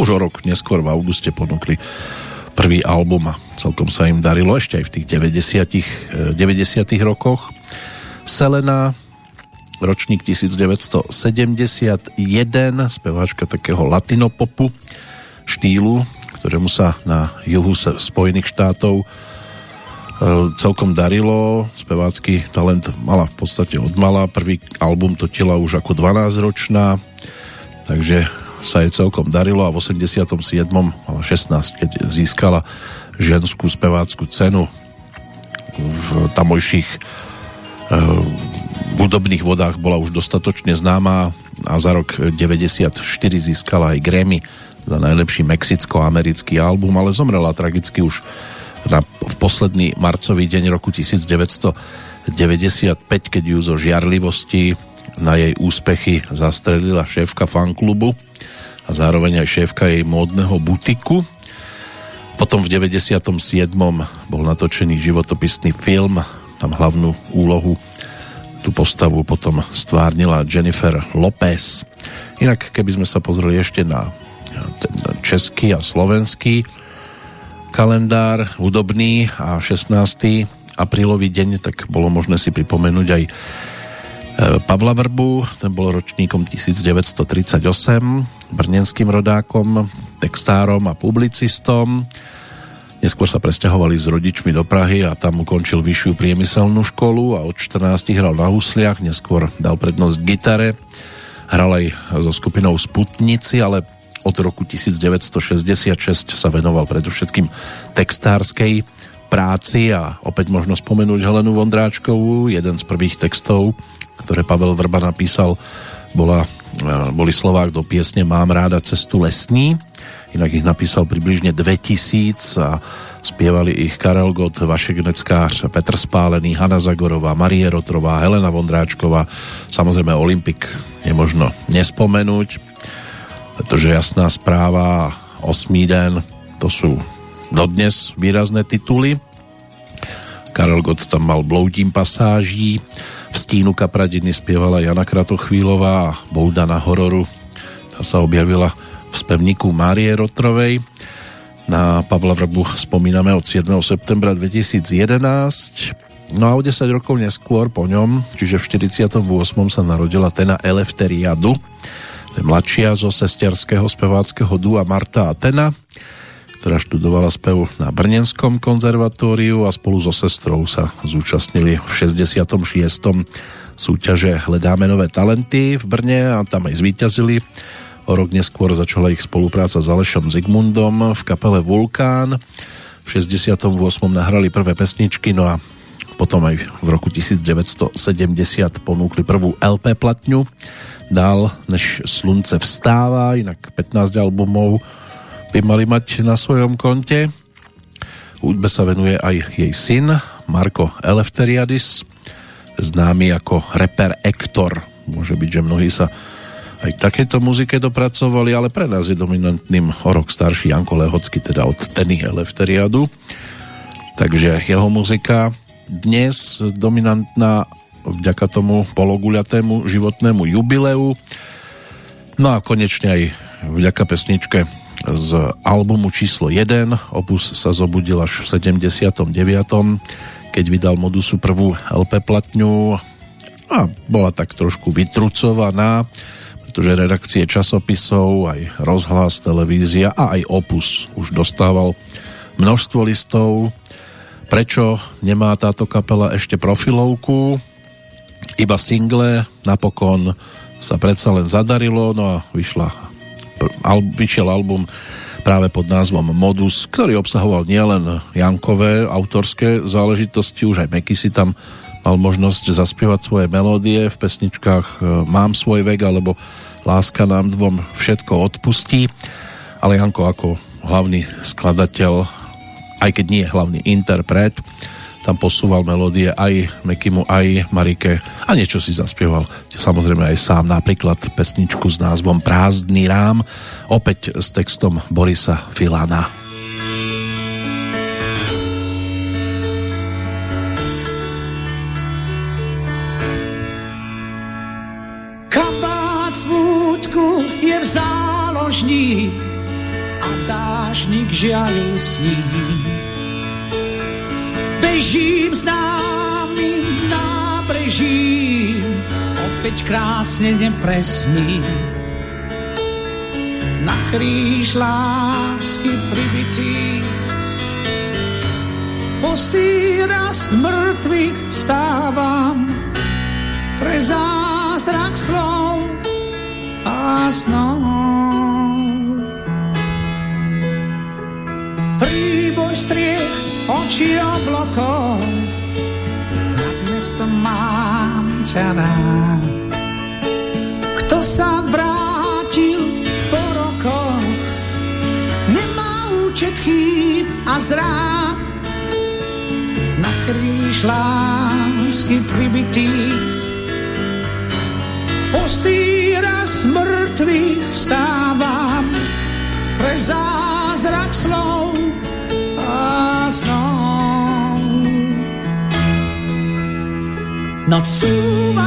už o rok neskôr v auguste ponúkli prvý album a celkom sa im darilo ešte aj v tých 90, 90 rokoch. Selena, ročník 1971, speváčka takého latinopopu štýlu, ktorému sa na juhu Spojených štátov celkom darilo, spevácky talent mala v podstate od mala, prvý album točila už ako 12 ročná, takže sa jej celkom darilo a v 87. mala 16, keď získala ženskú spevácku cenu v tamojších e, hudobných vodách bola už dostatočne známa a za rok 94 získala aj Grammy za najlepší mexicko-americký album, ale zomrela tragicky už na, v posledný marcový deň roku 1995, keď ju zo žiarlivosti na jej úspechy zastrelila šéfka fanklubu a zároveň aj šéfka jej módneho butiku. Potom v 97. bol natočený životopisný film, tam hlavnú úlohu tú postavu potom stvárnila Jennifer Lopez. Inak, keby sme sa pozreli ešte na ten český a slovenský kalendár hudobný a 16. aprílový deň, tak bolo možné si pripomenúť aj e, Pavla Vrbu, ten bol ročníkom 1938, brnenským rodákom, textárom a publicistom. Neskôr sa presťahovali s rodičmi do Prahy a tam ukončil vyššiu priemyselnú školu a od 14 hral na husliach, neskôr dal prednosť gitare. Hral aj so skupinou Sputnici, ale od roku 1966 sa venoval predovšetkým textárskej práci a opäť možno spomenúť Helenu Vondráčkovú. Jeden z prvých textov, ktoré Pavel Vrba napísal, bola, e, boli slovák do piesne Mám ráda cestu lesní. Inak ich napísal približne 2000 a spievali ich Karel Gott, Vašek Neckář, Petr Spálený, Hanna Zagorová, Marie Rotrová, Helena Vondráčková, samozrejme Olympik nemožno nespomenúť pretože jasná správa, osmý den, to sú dodnes výrazné tituly. Karel Gott tam mal bloudím pasáží, v stínu kapradiny spievala Jana Kratochvílová Bouda na hororu. Tá sa objavila v spevníku Márie Rotrovej. Na Pavla Vrbu spomíname od 7. septembra 2011. No a o 10 rokov neskôr po ňom, čiže v 48. sa narodila Tena Elefteriadu. To je mladšia zo sestiarského speváckého dua Marta a Tena, ktorá študovala spev na Brnenskom konzervatóriu a spolu so sestrou sa zúčastnili v 66. súťaže Hledáme nové talenty v Brne a tam aj zvíťazili O rok neskôr začala ich spolupráca s Alešom Zigmundom v kapele Vulkán. V 68. nahrali prvé pesničky, no a potom aj v roku 1970 ponúkli prvú LP platňu. Dál než Slunce vstáva, inak 15 albumov by mali mať na svojom konte. Hudbe sa venuje aj jej syn Marko Elefteriadis, známy ako rapper Ektor. Môže byť, že mnohí sa aj takéto muzike dopracovali, ale pre nás je dominantným o rok starší Janko Lehocký, teda od Teny Elefteriadu. Takže jeho muzika dnes dominantná vďaka tomu pologuľatému životnému jubileu. No a konečne aj vďaka pesničke z albumu číslo 1. Opus sa zobudil až v 79. keď vydal Modusu prvú LP platňu a bola tak trošku vytrucovaná pretože redakcie časopisov, aj rozhlas, televízia a aj Opus už dostával množstvo listov. Prečo nemá táto kapela ešte profilovku? Iba single, napokon sa predsa len zadarilo, no a vyšla, al, vyšiel album práve pod názvom Modus, ktorý obsahoval nielen Jankové autorské záležitosti, už aj Meky si tam mal možnosť zaspievať svoje melódie v pesničkách e, Mám svoj vek alebo Láska nám dvom všetko odpustí, ale Janko ako hlavný skladateľ, aj keď nie hlavný interpret, tam posúval melódie aj Mekimu, aj Marike a niečo si zaspieval samozrejme aj sám, napríklad pesničku s názvom Prázdny rám, opäť s textom Borisa Filana. smutku je v záložní a dážnik žiaľu sní. Bežím známym nábrežím, opäť krásne nepresní. Na kríž lásky pribitý, postý rast mŕtvych vstávam, pre zázrak slov a snou. Príboj striech, oči oblokov, nad mestom mám ťa rád. Kto sa vrátil po rokoch, nemá účet chýb a zrád. Na kríž lásky pribitý, postý raz mŕtvych vstávam pre zázrak slov a snov. Noc súva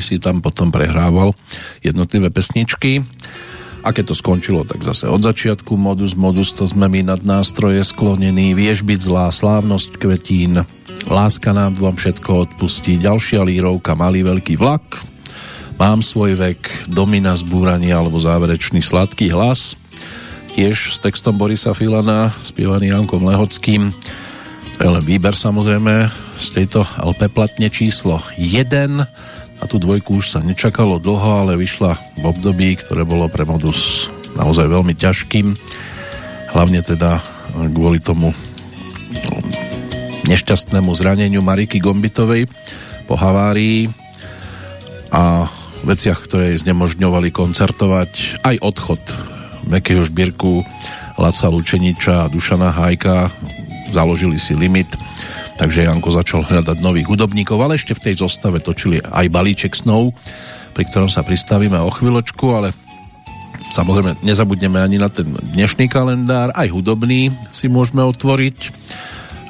Si tam potom prehrával jednotlivé pesničky. A keď to skončilo, tak zase od začiatku modus modus, to sme my nad nástroje sklonení, vieš byť zlá, slávnosť kvetín, láska nám vám všetko odpustí, ďalšia lírovka, malý veľký vlak, mám svoj vek, domina zbúranie alebo záverečný sladký hlas, tiež s textom Borisa Filana, spievaný Jankom Lehockým, to je len výber samozrejme z tejto LP platne číslo 1 a tú dvojku už sa nečakalo dlho, ale vyšla v období, ktoré bolo pre modus naozaj veľmi ťažkým. Hlavne teda kvôli tomu nešťastnému zraneniu Mariky Gombitovej po havárii a veciach, ktoré znemožňovali koncertovať. Aj odchod Mekého Žbírku, Laca Lučeniča a Dušana Hajka založili si limit takže Janko začal hľadať nových hudobníkov, ale ešte v tej zostave točili aj balíček snov, pri ktorom sa pristavíme o chvíľočku, ale samozrejme nezabudneme ani na ten dnešný kalendár, aj hudobný si môžeme otvoriť.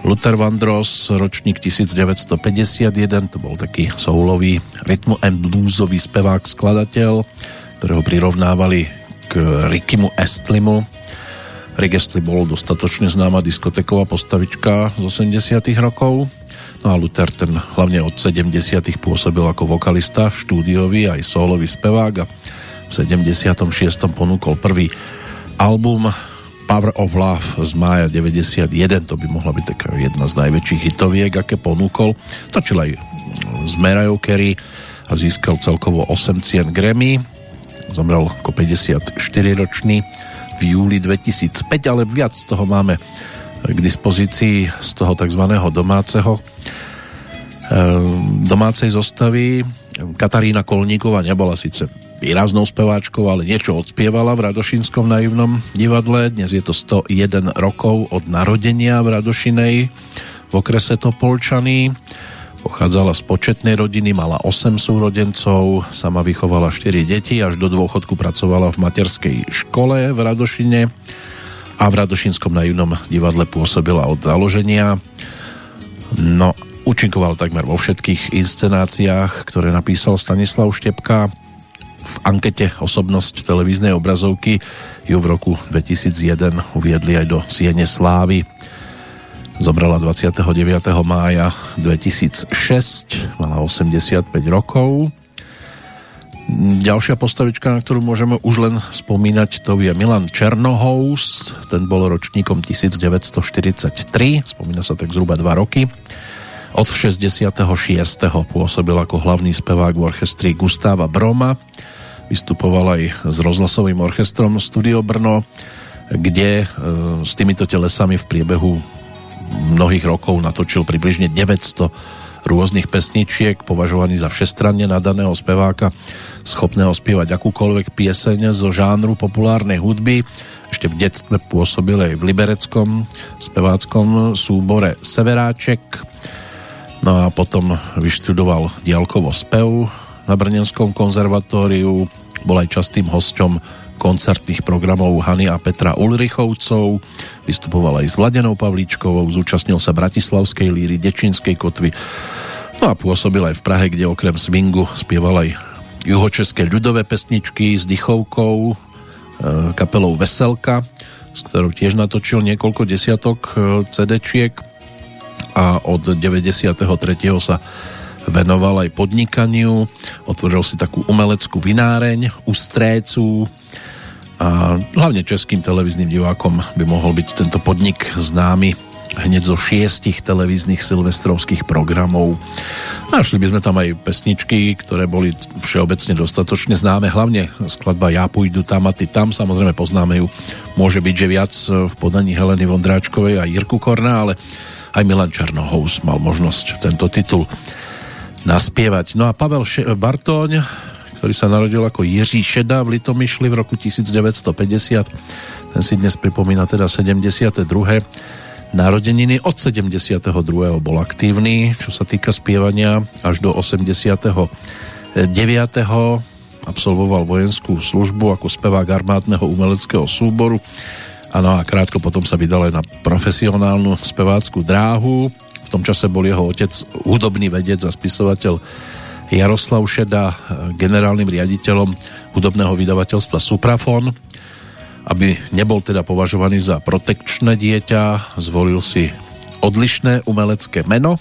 Luther Vandross, ročník 1951, to bol taký soulový rytmu and bluesový spevák, skladateľ, ktorého prirovnávali k Rickymu Estlimu, Rick bol dostatočne známa diskoteková postavička z 80 rokov. No a Luther ten hlavne od 70 pôsobil ako vokalista, štúdiový aj solový spevák a v 76. ponúkol prvý album Power of Love z mája 91, to by mohla byť taká jedna z najväčších hitoviek, aké ponúkol. Točil aj z Mariah Carey a získal celkovo 8 cien Grammy. Zomrel ako 54-ročný v júli 2005, ale viac toho máme k dispozícii z toho tzv. domáceho ehm, domácej zostavy. Katarína Kolníková nebola síce výraznou speváčkou, ale niečo odspievala v Radošinskom naivnom divadle. Dnes je to 101 rokov od narodenia v Radošinej v okrese Topolčany. Pochádzala z početnej rodiny, mala 8 súrodencov, sama vychovala 4 deti, až do dôchodku pracovala v materskej škole v Radošine a v Radošinskom naivnom divadle pôsobila od založenia. No, účinkoval takmer vo všetkých inscenáciách, ktoré napísal Stanislav Štepka. V ankete Osobnosť televíznej obrazovky ju v roku 2001 uviedli aj do Siene Slávy. Zomrela 29. mája 2006, mala 85 rokov. Ďalšia postavička, na ktorú môžeme už len spomínať, to je Milan Černohous, ten bol ročníkom 1943, spomína sa tak zhruba 2 roky. Od 66. pôsobil ako hlavný spevák v orchestri Gustáva Broma, vystupoval aj s rozhlasovým orchestrom Studio Brno, kde e, s týmito telesami v priebehu mnohých rokov natočil približne 900 rôznych pesničiek, považovaný za všestranne nadaného speváka, schopného spievať akúkoľvek pieseň zo žánru populárnej hudby. Ešte v detstve pôsobil aj v libereckom speváckom súbore Severáček. No a potom vyštudoval diálkovo spev na Brnenskom konzervatóriu, bol aj častým hosťom koncertných programov Hany a Petra Ulrichovcov, vystupoval aj s Vladenou Pavlíčkovou, zúčastnil sa Bratislavskej líry, Dečínskej kotvy, no a pôsobil aj v Prahe, kde okrem swingu spieval aj juhočeské ľudové pesničky s dychovkou, e, kapelou Veselka, s ktorou tiež natočil niekoľko desiatok e, CD-čiek a od 93. sa venoval aj podnikaniu, otvoril si takú umeleckú vináreň u Strécu, a hlavne českým televíznym divákom by mohol byť tento podnik známy hneď zo šiestich televíznych silvestrovských programov. Našli by sme tam aj pesničky, ktoré boli všeobecne dostatočne známe, hlavne skladba Ja pôjdu tam a ty tam, samozrejme poznáme ju, môže byť, že viac v podaní Heleny Vondráčkovej a Jirku Korna, ale aj Milan Černohous mal možnosť tento titul naspievať. No a Pavel Bartóň ktorý sa narodil ako Jiří Šeda v Litomyšli v roku 1950. Ten si dnes pripomína teda 72. Narodeniny od 72. bol aktívny, čo sa týka spievania až do 89. absolvoval vojenskú službu ako spevák armádneho umeleckého súboru Ano a krátko potom sa vydal aj na profesionálnu spevácku dráhu. V tom čase bol jeho otec hudobný vedec a spisovateľ Jaroslav Šeda generálnym riaditeľom hudobného vydavateľstva Suprafon. Aby nebol teda považovaný za protekčné dieťa, zvolil si odlišné umelecké meno.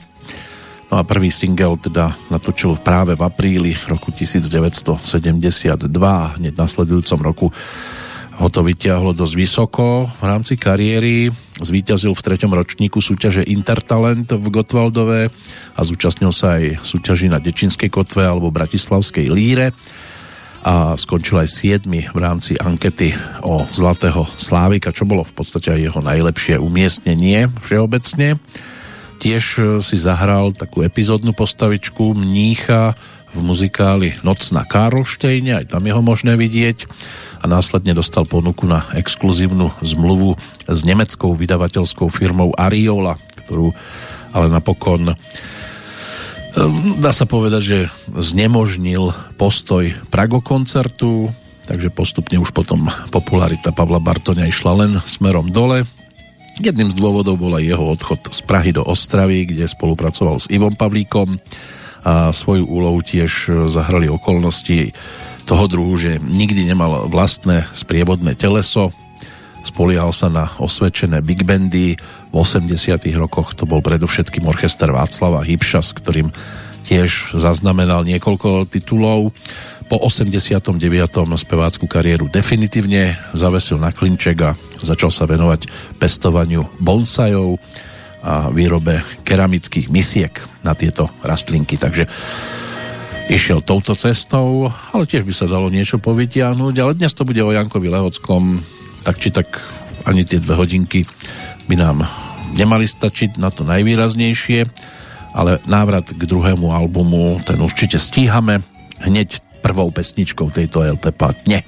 No a prvý single teda natočil práve v apríli roku 1972 hneď nasledujúcom roku ho to vyťahlo dosť vysoko v rámci kariéry. Zvíťazil v treťom ročníku súťaže Intertalent v Gotwaldove a zúčastnil sa aj súťaži na Dečinskej kotve alebo Bratislavskej líre a skončil aj 7 v rámci ankety o Zlatého Slávika, čo bolo v podstate aj jeho najlepšie umiestnenie všeobecne. Tiež si zahral takú epizódnu postavičku mnícha v muzikáli Noc na Karlštejne, aj tam je ho možné vidieť a následne dostal ponuku na exkluzívnu zmluvu s nemeckou vydavateľskou firmou Ariola, ktorú ale napokon ehm, dá sa povedať, že znemožnil postoj Prago koncertu, takže postupne už potom popularita Pavla Bartoňa išla len smerom dole. Jedným z dôvodov bol aj jeho odchod z Prahy do Ostravy, kde spolupracoval s Ivom Pavlíkom a svoju úlohu tiež e, zahrali okolnosti toho druhu, že nikdy nemal vlastné sprievodné teleso, spoliehal sa na osvedčené big bandy, v 80 rokoch to bol predovšetkým orchester Václava Hybša, s ktorým tiež zaznamenal niekoľko titulov. Po 89. spevácku kariéru definitívne zavesil na klinček a začal sa venovať pestovaniu bonsajov a výrobe keramických misiek na tieto rastlinky. Takže išiel touto cestou, ale tiež by sa dalo niečo povytiahnuť, ale dnes to bude o Jankovi Lehockom, tak či tak ani tie dve hodinky by nám nemali stačiť na to najvýraznejšie, ale návrat k druhému albumu, ten určite stíhame hneď prvou pesničkou tejto LP patne.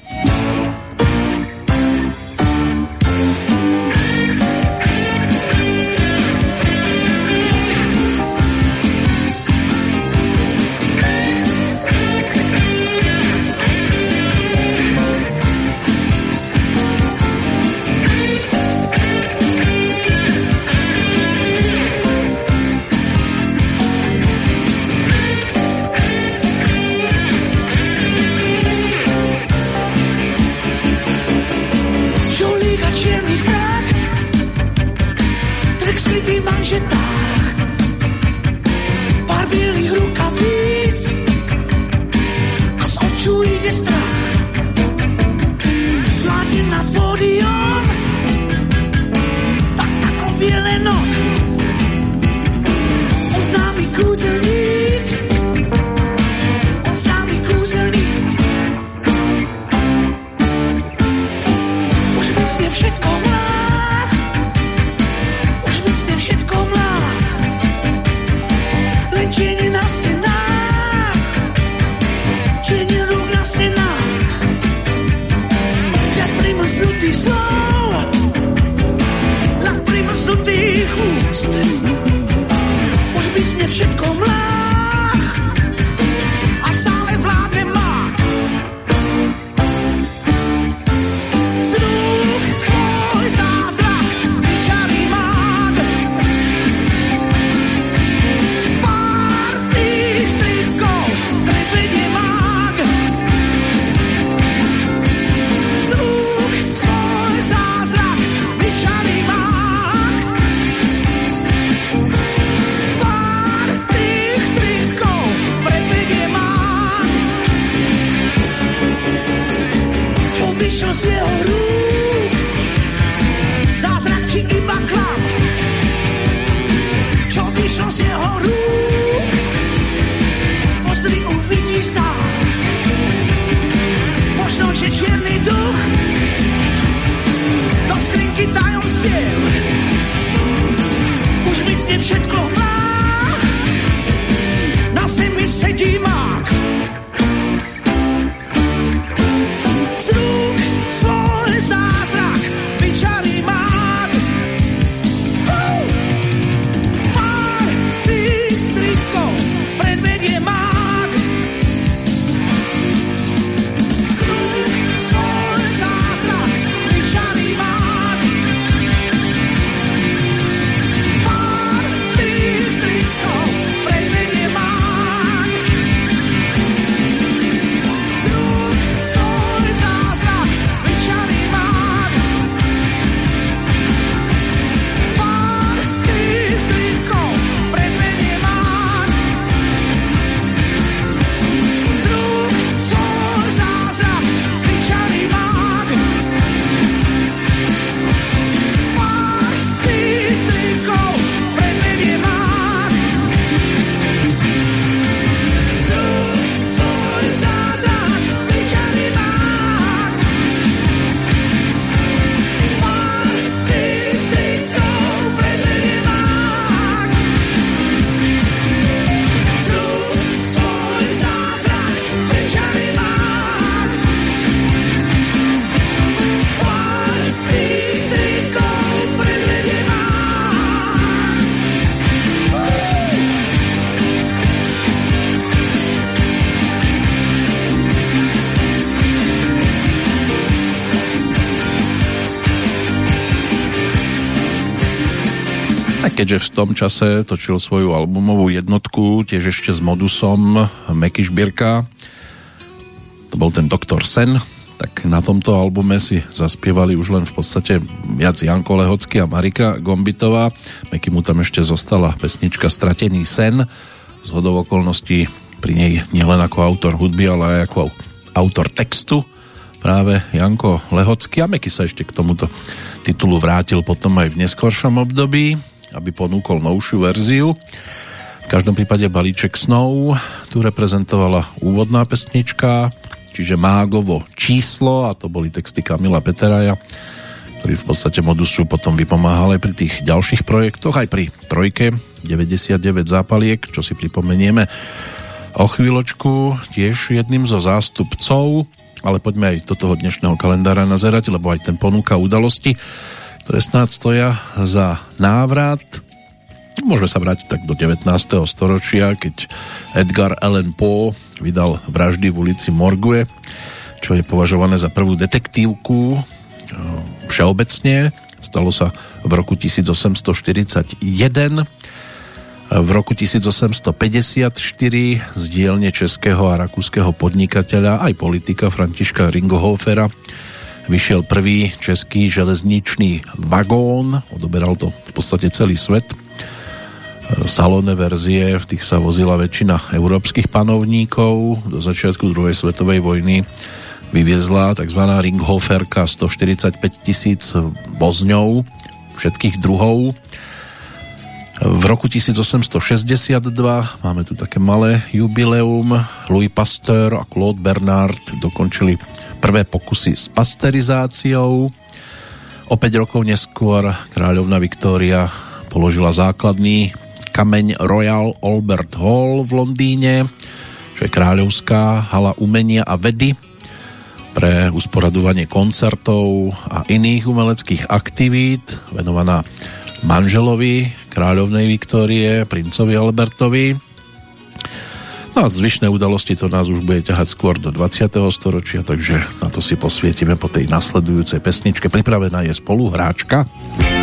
Keďže v tom čase točil svoju albumovú jednotku, tiež ešte s modusom Meky Šbírka. To bol ten Doktor Sen, tak na tomto albume si zaspievali už len v podstate viac Janko Lehocký a Marika Gombitová. Meky mu tam ešte zostala pesnička Stratený sen. Z hodov okolností pri nej nielen ako autor hudby, ale aj ako autor textu práve Janko Lehocký a Meky sa ešte k tomuto titulu vrátil potom aj v neskoršom období aby ponúkol novšiu verziu. V každom prípade balíček snov tu reprezentovala úvodná pesnička, čiže Mágovo číslo a to boli texty Kamila Peteraja, ktorý v podstate modusu potom vypomáhal aj pri tých ďalších projektoch, aj pri trojke 99 zápaliek, čo si pripomenieme o chvíľočku, tiež jedným zo zástupcov, ale poďme aj do toho dnešného kalendára nazerať, lebo aj ten ponúka udalosti snáď stoja za návrat. Môžeme sa vrátiť tak do 19. storočia, keď Edgar Allan Poe vydal Vraždy v ulici Morgue, čo je považované za prvú detektívku e, všeobecne. Stalo sa v roku 1841. V roku 1854 z dielne českého a rakúskeho podnikateľa aj politika Františka Ringohofera vyšiel prvý český železničný vagón, odoberal to v podstate celý svet. Salónne verzie, v tých sa vozila väčšina európskych panovníkov. Do začiatku druhej svetovej vojny vyviezla tzv. Ringhoferka 145 tisíc vozňov všetkých druhov. V roku 1862 máme tu také malé jubileum. Louis Pasteur a Claude Bernard dokončili prvé pokusy s pasterizáciou. O 5 rokov neskôr kráľovna Viktória položila základný kameň Royal Albert Hall v Londýne, čo je kráľovská hala umenia a vedy pre usporadovanie koncertov a iných umeleckých aktivít venovaná manželovi kráľovnej Viktórie, princovi Albertovi. No a zvyšné udalosti to nás už bude ťahať skôr do 20. storočia, takže na to si posvietime po tej nasledujúcej pesničke. Pripravená je spoluhráčka. hráčka.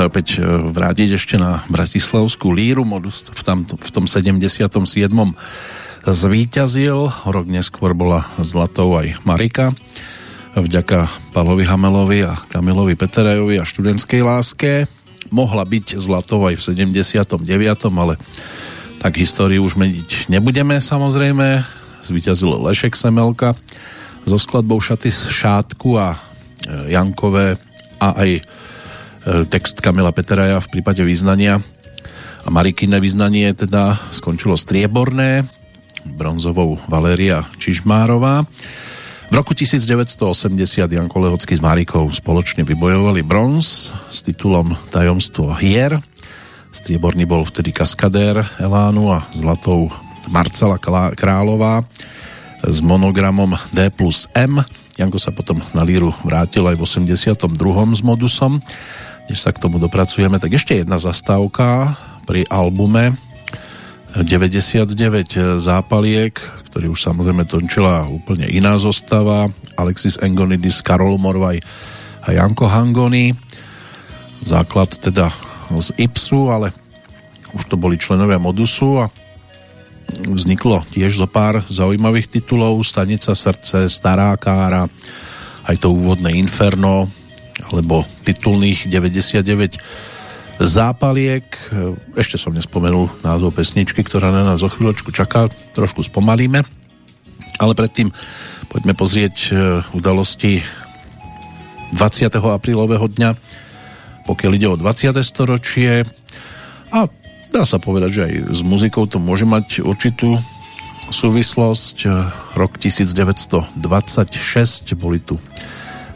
Sa opäť e, vrátiť ešte na Bratislavskú líru. Modus v, tam, v tom 77. zvíťazil. Rok neskôr bola zlatou aj Marika. Vďaka Pavlovi Hamelovi a Kamilovi Peterajovi a študentskej láske. Mohla byť zlatou aj v 79. ale tak históriu už meniť nebudeme samozrejme. Zvíťazil Lešek Semelka so skladbou Šaty z šátku a e, Jankové a aj text Kamila Peteraja v prípade význania a Marikine význanie teda skončilo strieborné, bronzovou Valéria Čižmárová. V roku 1980 Janko Lehocký s Marikou spoločne vybojovali bronz s titulom Tajomstvo hier. Strieborný bol vtedy kaskadér Elánu a zlatou Marcela Králová s monogramom D plus M. Janko sa potom na líru vrátil aj v 82. s modusom než sa k tomu dopracujeme, tak ešte jedna zastávka pri albume. 99 zápaliek, ktorý už samozrejme tončila úplne iná zostava, Alexis Engonidis, Karol Morvaj a Janko Hangoni. Základ teda z Ipsu, ale už to boli členovia Modusu a vzniklo tiež zo pár zaujímavých titulov. Stanica srdce, Stará kára, aj to úvodné Inferno, alebo titulných 99 zápaliek. Ešte som nespomenul názov pesničky, ktorá na nás o chvíľočku čaká. Trošku spomalíme. Ale predtým poďme pozrieť e, udalosti 20. aprílového dňa, pokiaľ ide o 20. storočie. A dá sa povedať, že aj s muzikou to môže mať určitú súvislosť. Rok 1926 boli tu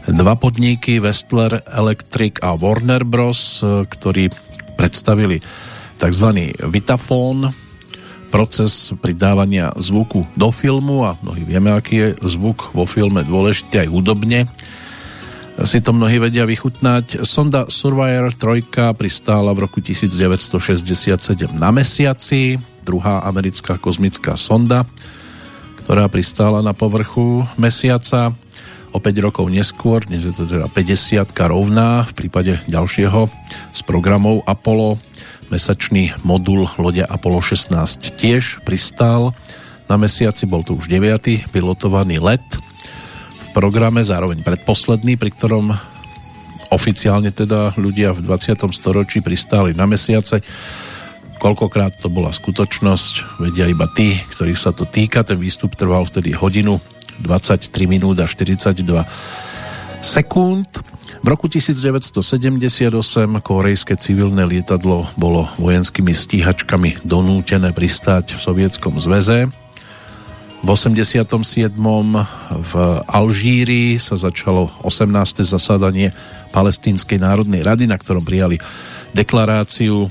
dva podniky Westler Electric a Warner Bros., e, ktorí predstavili tzv. Vitafón, proces pridávania zvuku do filmu a mnohí vieme, aký je zvuk vo filme dôležitý aj hudobne. Si to mnohí vedia vychutnať. Sonda Surveyor 3 pristála v roku 1967 na mesiaci, druhá americká kozmická sonda, ktorá pristála na povrchu mesiaca o 5 rokov neskôr, dnes je to teda 50 rovná v prípade ďalšieho z programov Apollo. Mesačný modul lode Apollo 16 tiež pristál na mesiaci, bol to už 9. pilotovaný let v programe, zároveň predposledný, pri ktorom oficiálne teda ľudia v 20. storočí pristáli na mesiace. Koľkokrát to bola skutočnosť, vedia iba tí, ktorých sa to týka. Ten výstup trval vtedy hodinu 23 minút a 42 sekúnd. V roku 1978 korejské civilné lietadlo bolo vojenskými stíhačkami donútené pristáť v Sovietskom zväze. V 87. v Alžírii sa začalo 18. zasadanie Palestínskej národnej rady, na ktorom prijali deklaráciu.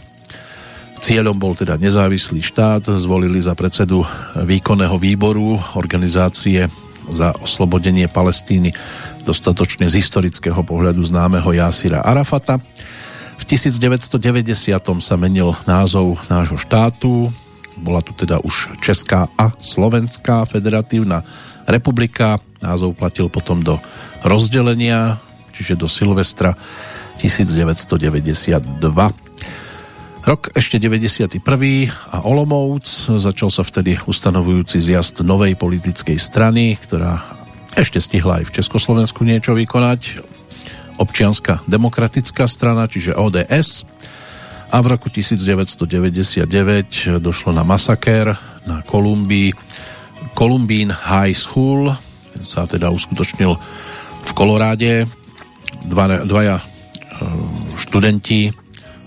Cieľom bol teda nezávislý štát, zvolili za predsedu výkonného výboru organizácie za oslobodenie Palestíny dostatočne z historického pohľadu známeho Jasira Arafata. V 1990 sa menil názov nášho štátu, bola tu teda už Česká a Slovenská federatívna republika, názov platil potom do rozdelenia, čiže do Silvestra 1992. Rok ešte 91. a Olomouc začal sa vtedy ustanovujúci zjazd novej politickej strany, ktorá ešte stihla aj v Československu niečo vykonať. Občianská demokratická strana, čiže ODS. A v roku 1999 došlo na masakér na Kolumbii. Columbine High School sa teda uskutočnil v Koloráde. Dva, dvaja e, študenti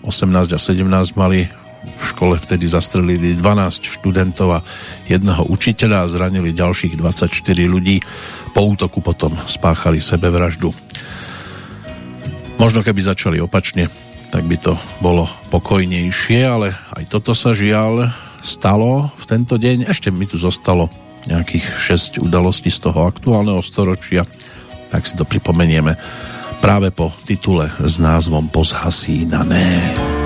18 a 17 mali v škole vtedy zastrelili 12 študentov a jedného učiteľa a zranili ďalších 24 ľudí. Po útoku potom spáchali sebevraždu. Možno keby začali opačne, tak by to bolo pokojnejšie, ale aj toto sa žiaľ stalo v tento deň. Ešte mi tu zostalo nejakých 6 udalostí z toho aktuálneho storočia, tak si to pripomenieme práve po titule s názvom Pozhasínané. Rátaj,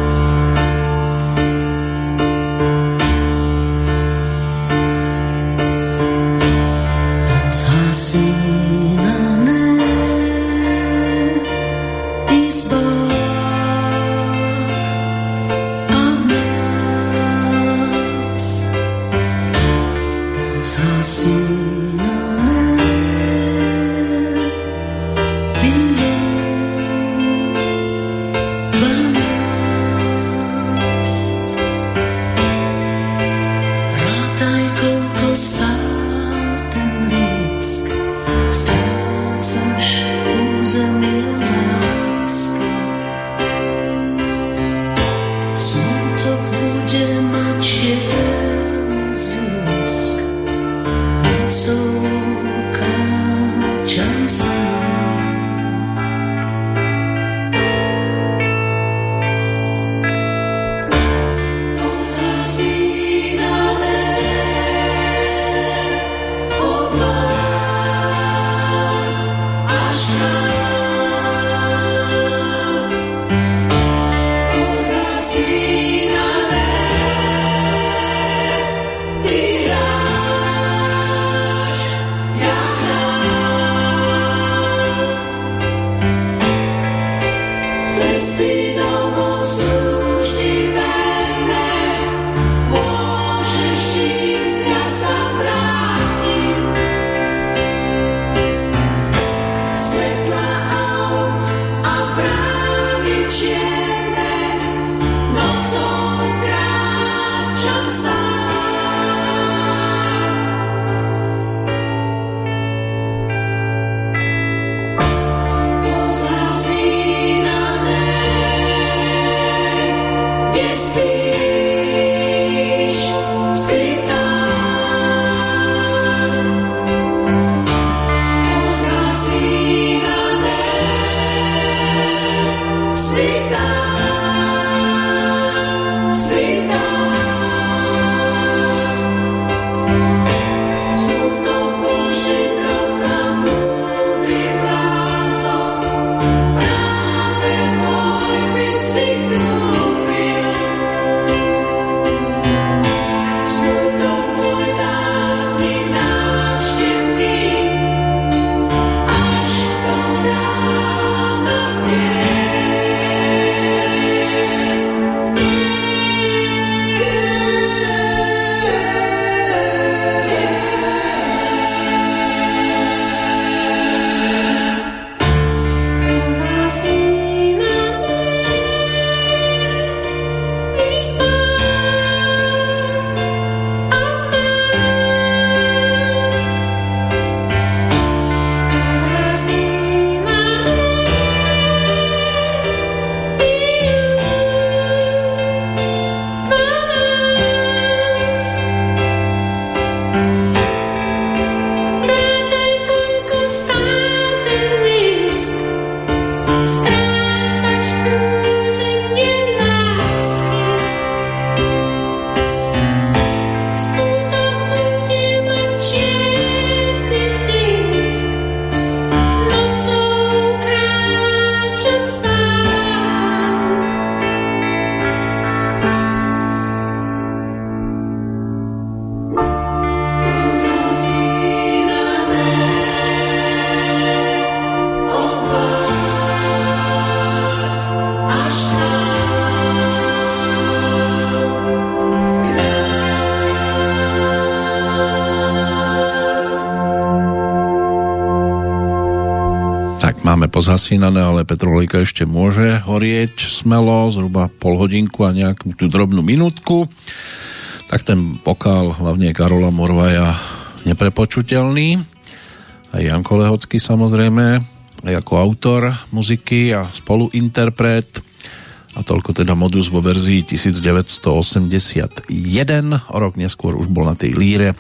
Pozhasínané, ale Petrolejka ešte môže horieť smelo, zhruba pol hodinku a nejakú tú drobnú minútku. Tak ten vokál, hlavne Karola Morvaja, neprepočutelný. Aj Janko Lehocký samozrejme, aj ako autor muziky a spoluinterpret. A toľko teda modus vo verzii 1981. O rok neskôr už bol na tej líre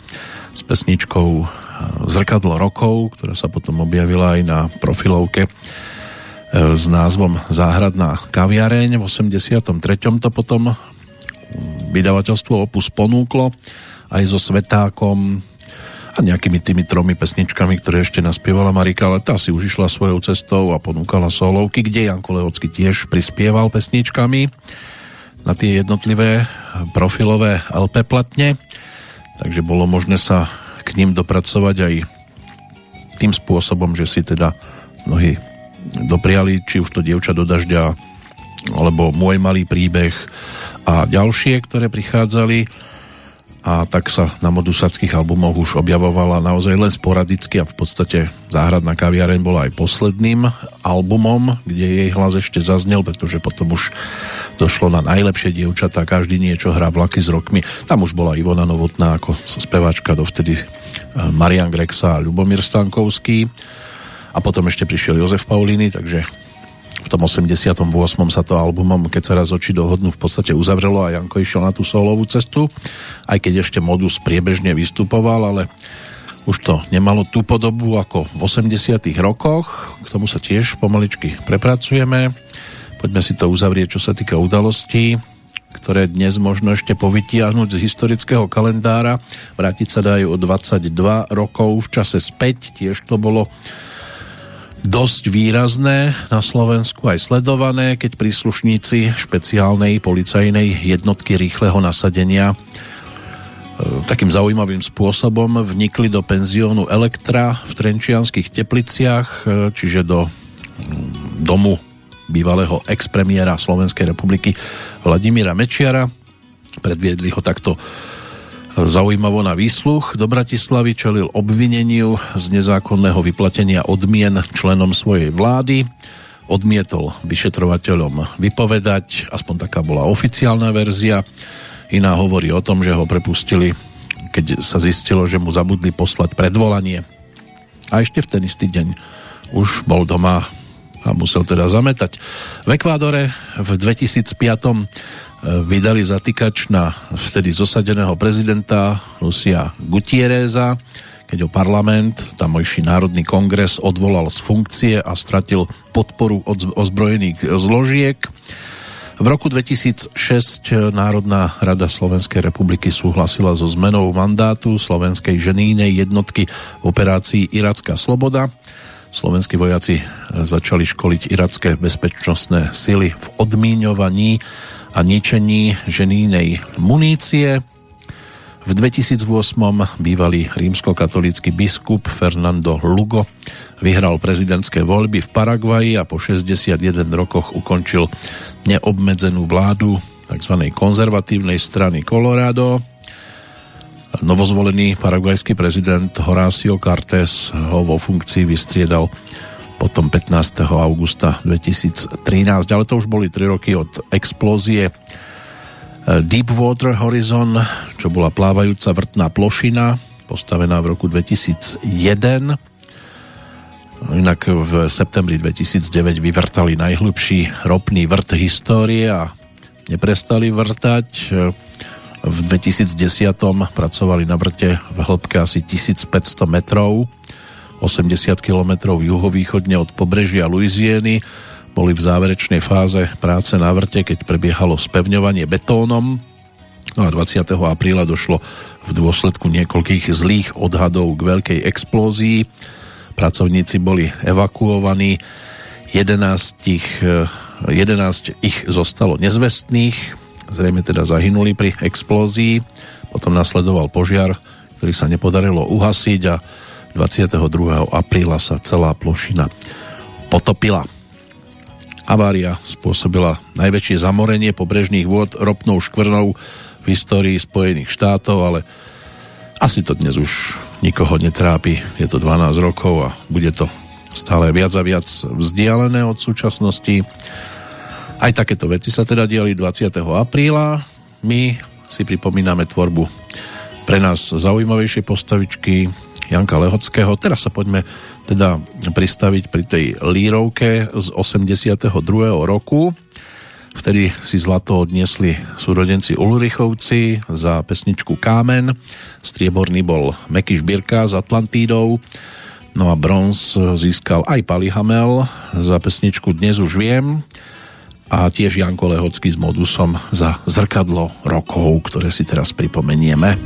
s pesničkou Zrkadlo rokov, ktorá sa potom objavila aj na profilovke s názvom Záhradná kaviareň. V 83. to potom vydavateľstvo Opus ponúklo aj so Svetákom a nejakými tými tromi pesničkami, ktoré ešte naspievala Marika, ale tá si už išla svojou cestou a ponúkala solovky, kde Janko Lehocký tiež prispieval pesničkami na tie jednotlivé profilové LP platne, takže bolo možné sa k ním dopracovať aj tým spôsobom, že si teda mnohí dopriali, či už to dievča do dažďa, alebo môj malý príbeh a ďalšie, ktoré prichádzali a tak sa na modusackých albumoch už objavovala naozaj len sporadicky a v podstate Záhradná kaviareň bola aj posledným albumom, kde jej hlas ešte zaznel, pretože potom už došlo na najlepšie dievčatá, každý niečo hrá vlaky s rokmi. Tam už bola Ivona Novotná ako speváčka dovtedy eh, Marian Grexa a Ľubomír Stankovský a potom ešte prišiel Jozef Paulíny, takže v tom 88. sa to albumom Keď sa raz oči dohodnú v podstate uzavrelo a Janko išiel na tú solovú cestu, aj keď ešte modus priebežne vystupoval, ale už to nemalo tú podobu ako v 80 rokoch, k tomu sa tiež pomaličky prepracujeme. Poďme si to uzavrieť, čo sa týka udalostí, ktoré dnes možno ešte povytiahnuť z historického kalendára. Vrátiť sa dajú o 22 rokov v čase späť, tiež to bolo dosť výrazné na Slovensku aj sledované, keď príslušníci špeciálnej policajnej jednotky rýchleho nasadenia e, takým zaujímavým spôsobom vnikli do penziónu Elektra v Trenčianských tepliciach, e, čiže do mm, domu bývalého expremiéra Slovenskej republiky Vladimíra Mečiara. Predviedli ho takto Zaujímavo na výsluch do Bratislavy čelil obvineniu z nezákonného vyplatenia odmien členom svojej vlády. Odmietol vyšetrovateľom vypovedať, aspoň taká bola oficiálna verzia. Iná hovorí o tom, že ho prepustili, keď sa zistilo, že mu zabudli poslať predvolanie. A ešte v ten istý deň už bol doma a musel teda zametať. V Ekvádore v 2005 vydali zatýkač na vtedy zosadeného prezidenta Lucia Gutierreza, keď ho parlament, tamojší národný kongres odvolal z funkcie a stratil podporu od ozbrojených zložiek. V roku 2006 Národná rada Slovenskej republiky súhlasila so zmenou mandátu slovenskej ženínej jednotky v operácii Iracká sloboda. Slovenskí vojaci začali školiť iracké bezpečnostné sily v odmíňovaní a ničení ženínej munície. V 2008 bývalý rímskokatolícky biskup Fernando Lugo vyhral prezidentské voľby v Paraguaji a po 61 rokoch ukončil neobmedzenú vládu tzv. konzervatívnej strany Colorado. Novozvolený paraguajský prezident Horacio Cartes ho vo funkcii vystriedal potom 15. augusta 2013, ale to už boli 3 roky od explózie e, Deepwater Horizon, čo bola plávajúca vrtná plošina, postavená v roku 2001. Inak v septembri 2009 vyvrtali najhlubší ropný vrt histórie a neprestali vrtať. V 2010 pracovali na vrte v hĺbke asi 1500 metrov 80 km juhovýchodne od pobrežia Louisiany. Boli v záverečnej fáze práce na vrte, keď prebiehalo spevňovanie betónom. No a 20. apríla došlo v dôsledku niekoľkých zlých odhadov k veľkej explózii. Pracovníci boli evakuovaní, 11, 11 ich zostalo nezvestných, zrejme teda zahynuli pri explózii. Potom nasledoval požiar, ktorý sa nepodarilo uhasiť a 22. apríla sa celá plošina potopila. Avária spôsobila najväčšie zamorenie pobrežných vôd ropnou škvrnou v histórii Spojených štátov, ale asi to dnes už nikoho netrápi. Je to 12 rokov a bude to stále viac a viac vzdialené od súčasnosti. Aj takéto veci sa teda diali 20. apríla. My si pripomíname tvorbu pre nás zaujímavejšie postavičky Janka Lehockého. Teraz sa poďme teda pristaviť pri tej lírovke z 82. roku. Vtedy si zlato odniesli súrodenci Ulrichovci za pesničku Kámen. Strieborný bol Meky Šbírka s Atlantídou. No a bronz získal aj Pali Hamel za pesničku Dnes už viem a tiež Janko Lehocký s modusom za zrkadlo rokov, ktoré si teraz pripomenieme.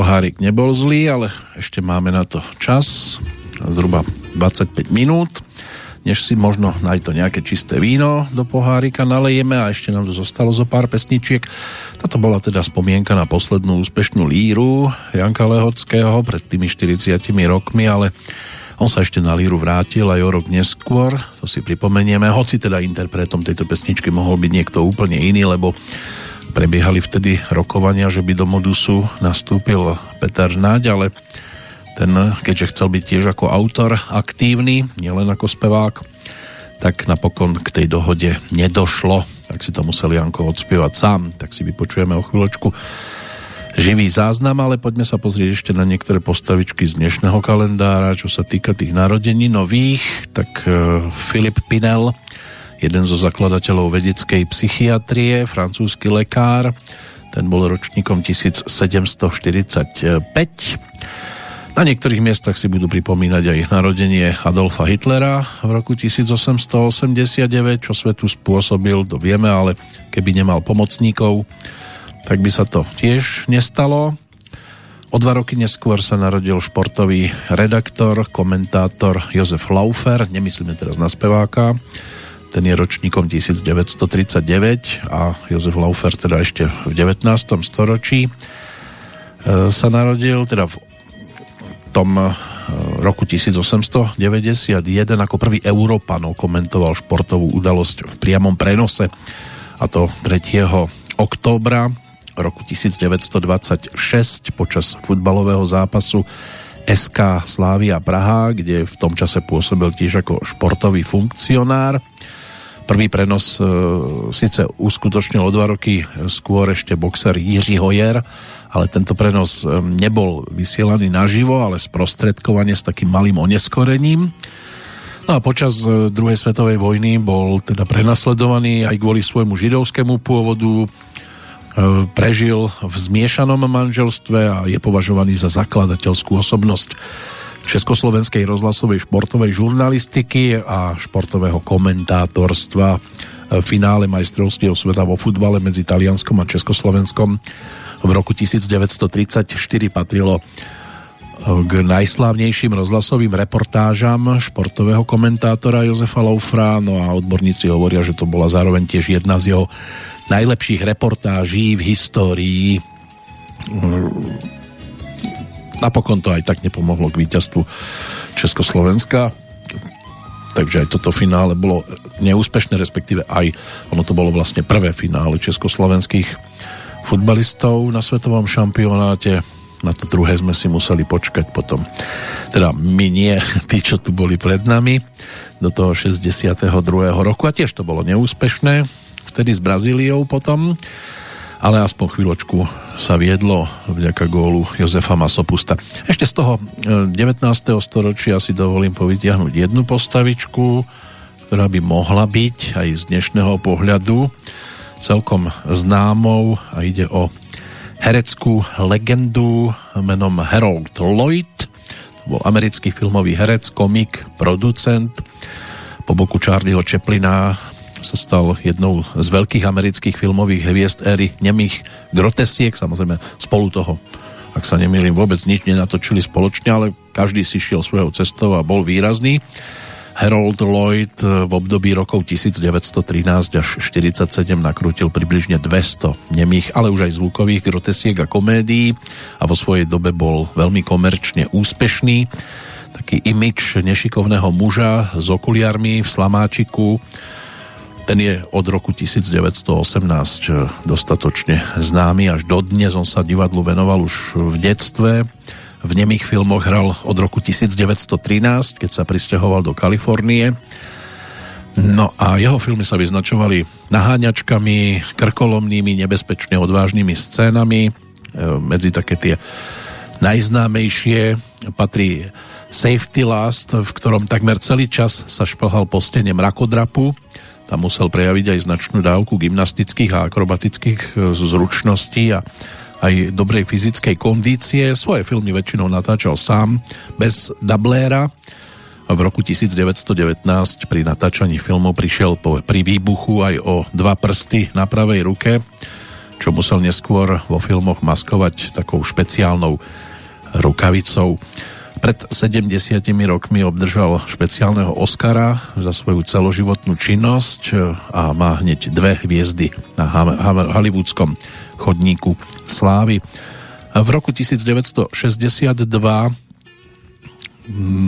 Pohárik nebol zlý, ale ešte máme na to čas. Zhruba 25 minút než si možno aj to nejaké čisté víno do pohárika nalejeme a ešte nám zostalo zo pár pesničiek. Toto bola teda spomienka na poslednú úspešnú líru Janka Lehockého pred tými 40 rokmi, ale on sa ešte na líru vrátil aj o rok neskôr, to si pripomenieme, hoci teda interpretom tejto pesničky mohol byť niekto úplne iný, lebo prebiehali vtedy rokovania, že by do modusu nastúpil Peter Naď, ale ten, keďže chcel byť tiež ako autor aktívny, nielen ako spevák, tak napokon k tej dohode nedošlo, tak si to musel Janko odspievať sám, tak si vypočujeme o chvíľočku živý záznam, ale poďme sa pozrieť ešte na niektoré postavičky z dnešného kalendára, čo sa týka tých narodení nových, tak uh, Filip Pinel, jeden zo zakladateľov vedeckej psychiatrie, francúzsky lekár, ten bol ročníkom 1745 na niektorých miestach si budú pripomínať aj narodenie Adolfa Hitlera v roku 1889, čo svetu spôsobil, to vieme, ale keby nemal pomocníkov, tak by sa to tiež nestalo. O dva roky neskôr sa narodil športový redaktor, komentátor Jozef Laufer, nemyslíme teraz na speváka, ten je ročníkom 1939 a Jozef Laufer teda ešte v 19. storočí e, sa narodil, teda v tom eh, roku 1891 ako prvý Európanov komentoval športovú udalosť v priamom prenose a to 3. októbra roku 1926 počas futbalového zápasu SK Slávia Praha, kde v tom čase pôsobil tiež ako športový funkcionár. Prvý prenos e, síce uskutočnil o dva roky skôr ešte boxer Jiří Hojer, ale tento prenos nebol vysielaný naživo, ale sprostredkovanie s takým malým oneskorením. No a počas e, druhej svetovej vojny bol teda prenasledovaný aj kvôli svojmu židovskému pôvodu, e, prežil v zmiešanom manželstve a je považovaný za zakladateľskú osobnosť československej rozhlasovej športovej žurnalistiky a športového komentátorstva v e, finále majstrovstiev sveta vo futbale medzi Talianskom a Československom v roku 1934 patrilo eh, k najslávnejším rozhlasovým reportážam športového komentátora Jozefa Laufra, no a odborníci hovoria, že to bola zároveň tiež jedna z jeho najlepších reportáží v histórii. Napokon to aj tak nepomohlo k víťazstvu Československa, takže aj toto finále bolo neúspešné, respektíve aj ono to bolo vlastne prvé finále československých futbalistov na svetovom šampionáte. Na to druhé sme si museli počkať potom. Teda my nie, tí, čo tu boli pred nami do toho 62. roku a tiež to bolo neúspešné. Vtedy s Brazíliou potom ale aspoň chvíľočku sa viedlo vďaka gólu Jozefa Masopusta. Ešte z toho 19. E, storočia si dovolím povytiahnuť jednu postavičku, ktorá by mohla byť aj z dnešného pohľadu celkom známou a ide o hereckú legendu menom Harold Lloyd. To bol americký filmový herec, komik, producent. Po boku Charlieho Chaplina sa stal jednou z veľkých amerických filmových hviezd éry nemých grotesiek, samozrejme spolu toho ak sa nemýlim, vôbec nič nenatočili spoločne, ale každý si šiel svojou cestou a bol výrazný. Harold Lloyd v období rokov 1913 až 47 nakrútil približne 200 nemých, ale už aj zvukových grotesiek a komédií a vo svojej dobe bol veľmi komerčne úspešný. Taký imič nešikovného muža s okuliarmi v slamáčiku ten je od roku 1918 dostatočne známy až dodnes. On sa divadlu venoval už v detstve v nemých filmoch hral od roku 1913, keď sa pristahoval do Kalifornie. No a jeho filmy sa vyznačovali naháňačkami, krkolomnými, nebezpečne odvážnymi scénami. E, medzi také tie najznámejšie patrí Safety Last, v ktorom takmer celý čas sa šplhal po stene mrakodrapu. Tam musel prejaviť aj značnú dávku gymnastických a akrobatických e, zručností a aj dobrej fyzickej kondície. Svoje filmy väčšinou natáčal sám, bez dubléra. V roku 1919 pri natáčaní filmu prišiel po, pri výbuchu aj o dva prsty na pravej ruke, čo musel neskôr vo filmoch maskovať takou špeciálnou rukavicou. Pred 70 rokmi obdržal špeciálneho Oscara za svoju celoživotnú činnosť a má hneď dve hviezdy na hollywoodskom chodníku slávy. V roku 1962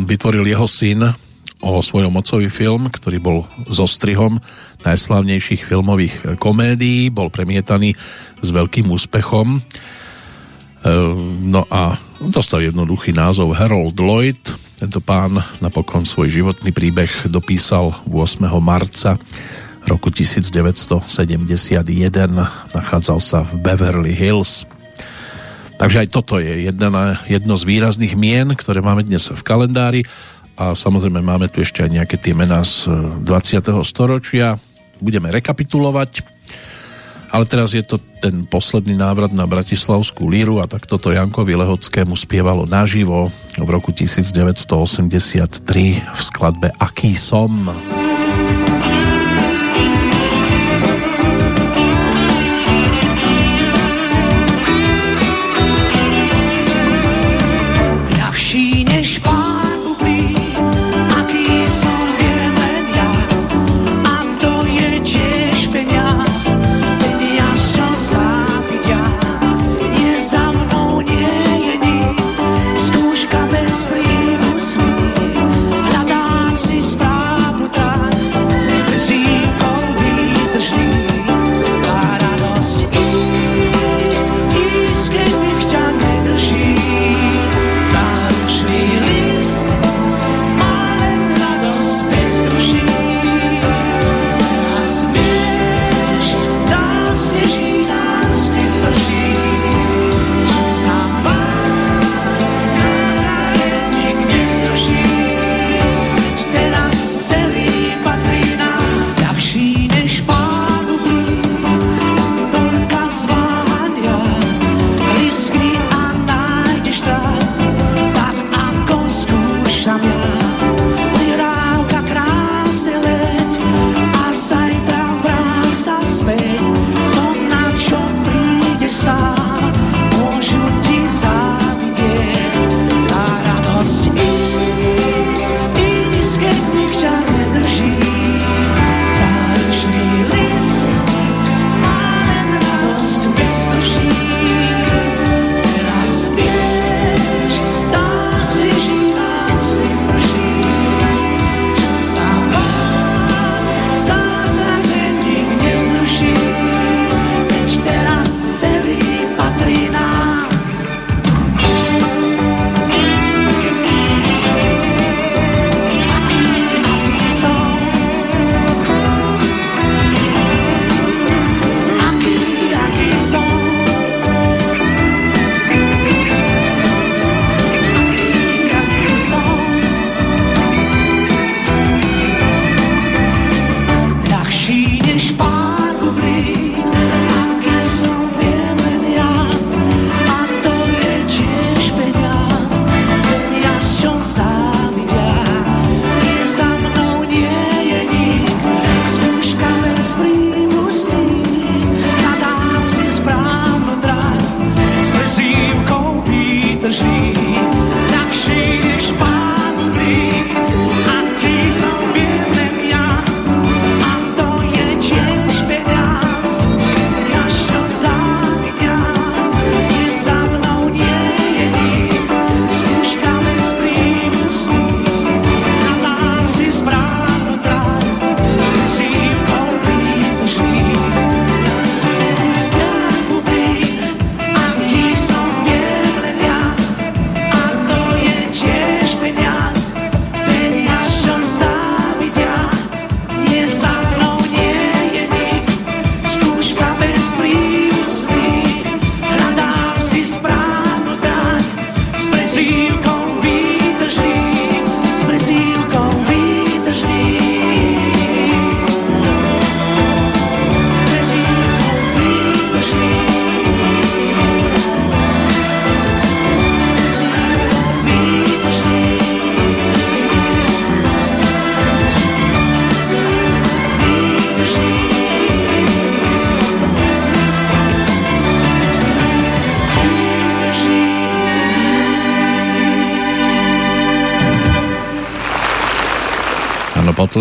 vytvoril jeho syn o svojom otcovi film, ktorý bol so strihom najslavnejších filmových komédií, bol premietaný s veľkým úspechom no a dostal jednoduchý názov Harold Lloyd. Tento pán napokon svoj životný príbeh dopísal 8. marca roku 1971. Nachádzal sa v Beverly Hills. Takže aj toto je jedna, jedno z výrazných mien, ktoré máme dnes v kalendári a samozrejme máme tu ešte aj nejaké tie mená z 20. storočia. Budeme rekapitulovať ale teraz je to ten posledný návrat na Bratislavskú líru a tak toto Jankovi Lehockému spievalo naživo v roku 1983 v skladbe Aký som. Aký som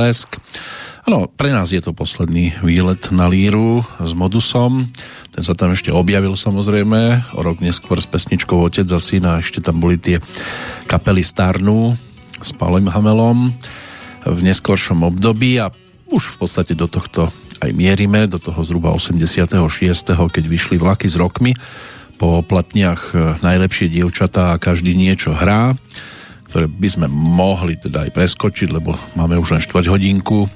Potlesk. Áno, pre nás je to posledný výlet na líru s Modusom. Ten sa tam ešte objavil samozrejme, o rok neskôr s pesničkou Otec a syn a ešte tam boli tie kapely Starnu s Palem Hamelom v neskoršom období a už v podstate do tohto aj mierime, do toho zhruba 86. keď vyšli vlaky s rokmi po platniach e, najlepšie dievčatá a každý niečo hrá ktoré by sme mohli teda aj preskočiť, lebo máme už len štvrť hodinku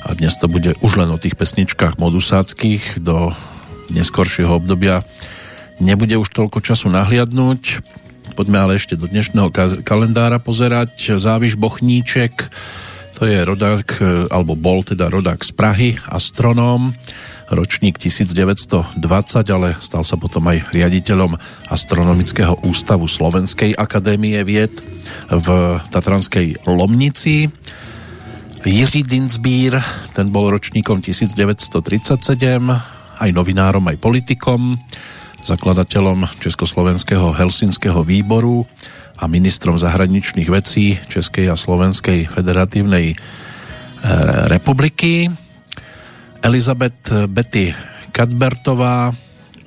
a dnes to bude už len o tých pesničkách modusáckých do neskoršieho obdobia. Nebude už toľko času nahliadnúť, poďme ale ešte do dnešného kalendára pozerať. Záviš Bochníček, to je rodák, alebo bol teda rodák z Prahy, astronóm, ročník 1920, ale stal sa potom aj riaditeľom Astronomického ústavu Slovenskej akadémie vied v Tatranskej Lomnici. Jiří Dinsbír, ten bol ročníkom 1937, aj novinárom, aj politikom, zakladateľom Československého Helsinského výboru a ministrom zahraničných vecí Českej a Slovenskej federatívnej e, republiky. Elizabeth Betty Kadbertová,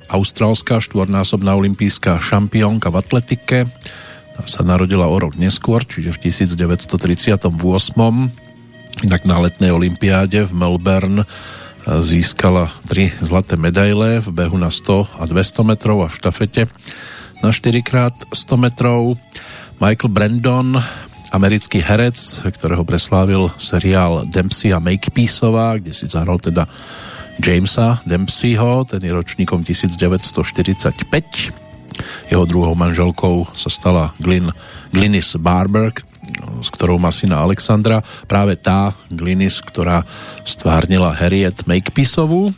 austrálska štvornásobná olimpijská šampiónka v atletike, sa narodila o rok neskôr, čiže v 1938. Inak na letnej olympiáde v Melbourne e, získala tri zlaté medaile v behu na 100 a 200 metrov a v štafete na 4 x 100 metrov. Michael Brandon, americký herec, ktorého preslávil seriál Dempsey a Makepeaceová, kde si zahral teda Jamesa Dempseyho, ten je ročníkom 1945 jeho druhou manželkou sa stala Glyn, Glynis Barber, s ktorou má syna Alexandra. Práve tá Glynis, ktorá stvárnila Harriet Makepeaceovú.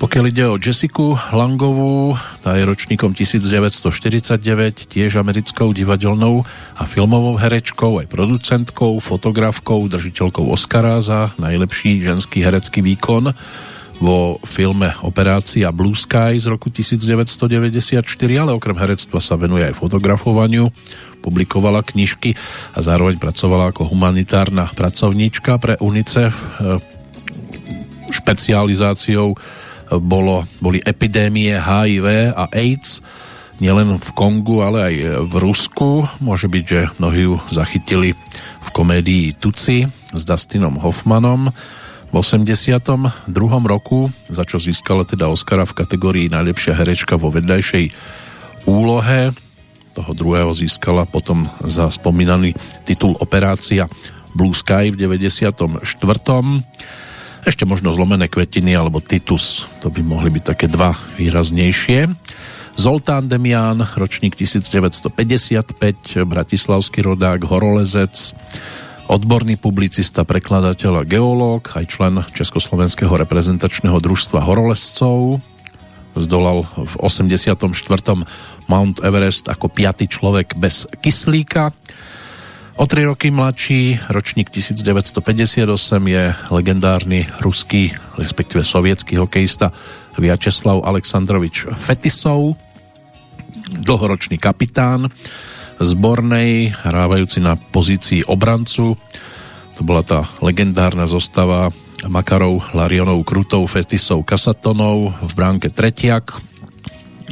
Pokiaľ ide o Jessiku Langovú, tá je ročníkom 1949, tiež americkou divadelnou a filmovou herečkou, aj producentkou, fotografkou, držiteľkou Oscara za najlepší ženský herecký výkon vo filme Operácia Blue Sky z roku 1994, ale okrem herectva sa venuje aj fotografovaniu, publikovala knižky a zároveň pracovala ako humanitárna pracovníčka pre UNICEF. E, špecializáciou bolo, boli epidémie HIV a AIDS, nielen v Kongu, ale aj v Rusku. Môže byť, že mnohí ju zachytili v komédii Tuci s Dustinom Hoffmanom v 82. roku, za čo získala teda Oscara v kategórii najlepšia herečka vo vedľajšej úlohe. Toho druhého získala potom za spomínaný titul Operácia Blue Sky v 94. Ešte možno zlomené kvetiny alebo Titus, to by mohli byť také dva výraznejšie. Zoltán Demian, ročník 1955, bratislavský rodák, horolezec, odborný publicista, prekladateľ a geológ, aj člen Československého reprezentačného družstva horolescov. Zdolal v 84. Mount Everest ako piatý človek bez kyslíka. O tri roky mladší, ročník 1958, je legendárny ruský, respektíve sovietský hokejista Vyacheslav Aleksandrovič Fetisov, dlhoročný kapitán zbornej, hrávajúci na pozícii obrancu. To bola tá legendárna zostava Makarov, Larionov, Krutov, Fetisov, Kasatonov v bránke Tretiak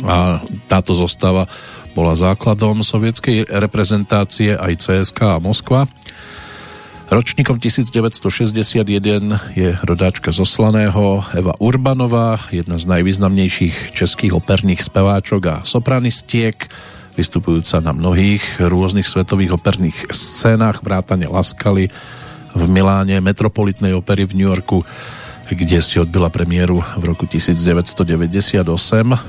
a táto zostava bola základom sovietskej reprezentácie aj CSK a Moskva. Ročníkom 1961 je rodáčka zo Slaného Eva Urbanová, jedna z najvýznamnejších českých operných speváčok a sopranistiek vystupujúca na mnohých rôznych svetových operných scénách, vrátane Laskali v Miláne, Metropolitnej opery v New Yorku, kde si odbyla premiéru v roku 1998.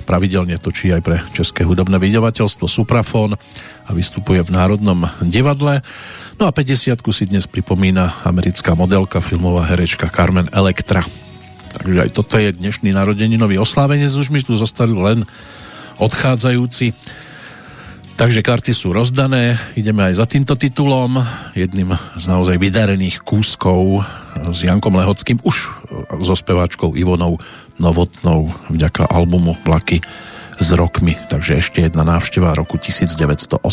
Pravidelne točí aj pre České hudobné vydavateľstvo Suprafon a vystupuje v Národnom divadle. No a 50 si dnes pripomína americká modelka, filmová herečka Carmen Electra. Takže aj toto je dnešný narodeninový oslávenec. Už mi tu zostali len odchádzajúci Takže karty sú rozdané, ideme aj za týmto titulom, jedným z naozaj vydarených kúskov s Jankom Lehockým, už so speváčkou Ivonou Novotnou vďaka albumu Plaky s rokmi. Takže ešte jedna návšteva roku 1986.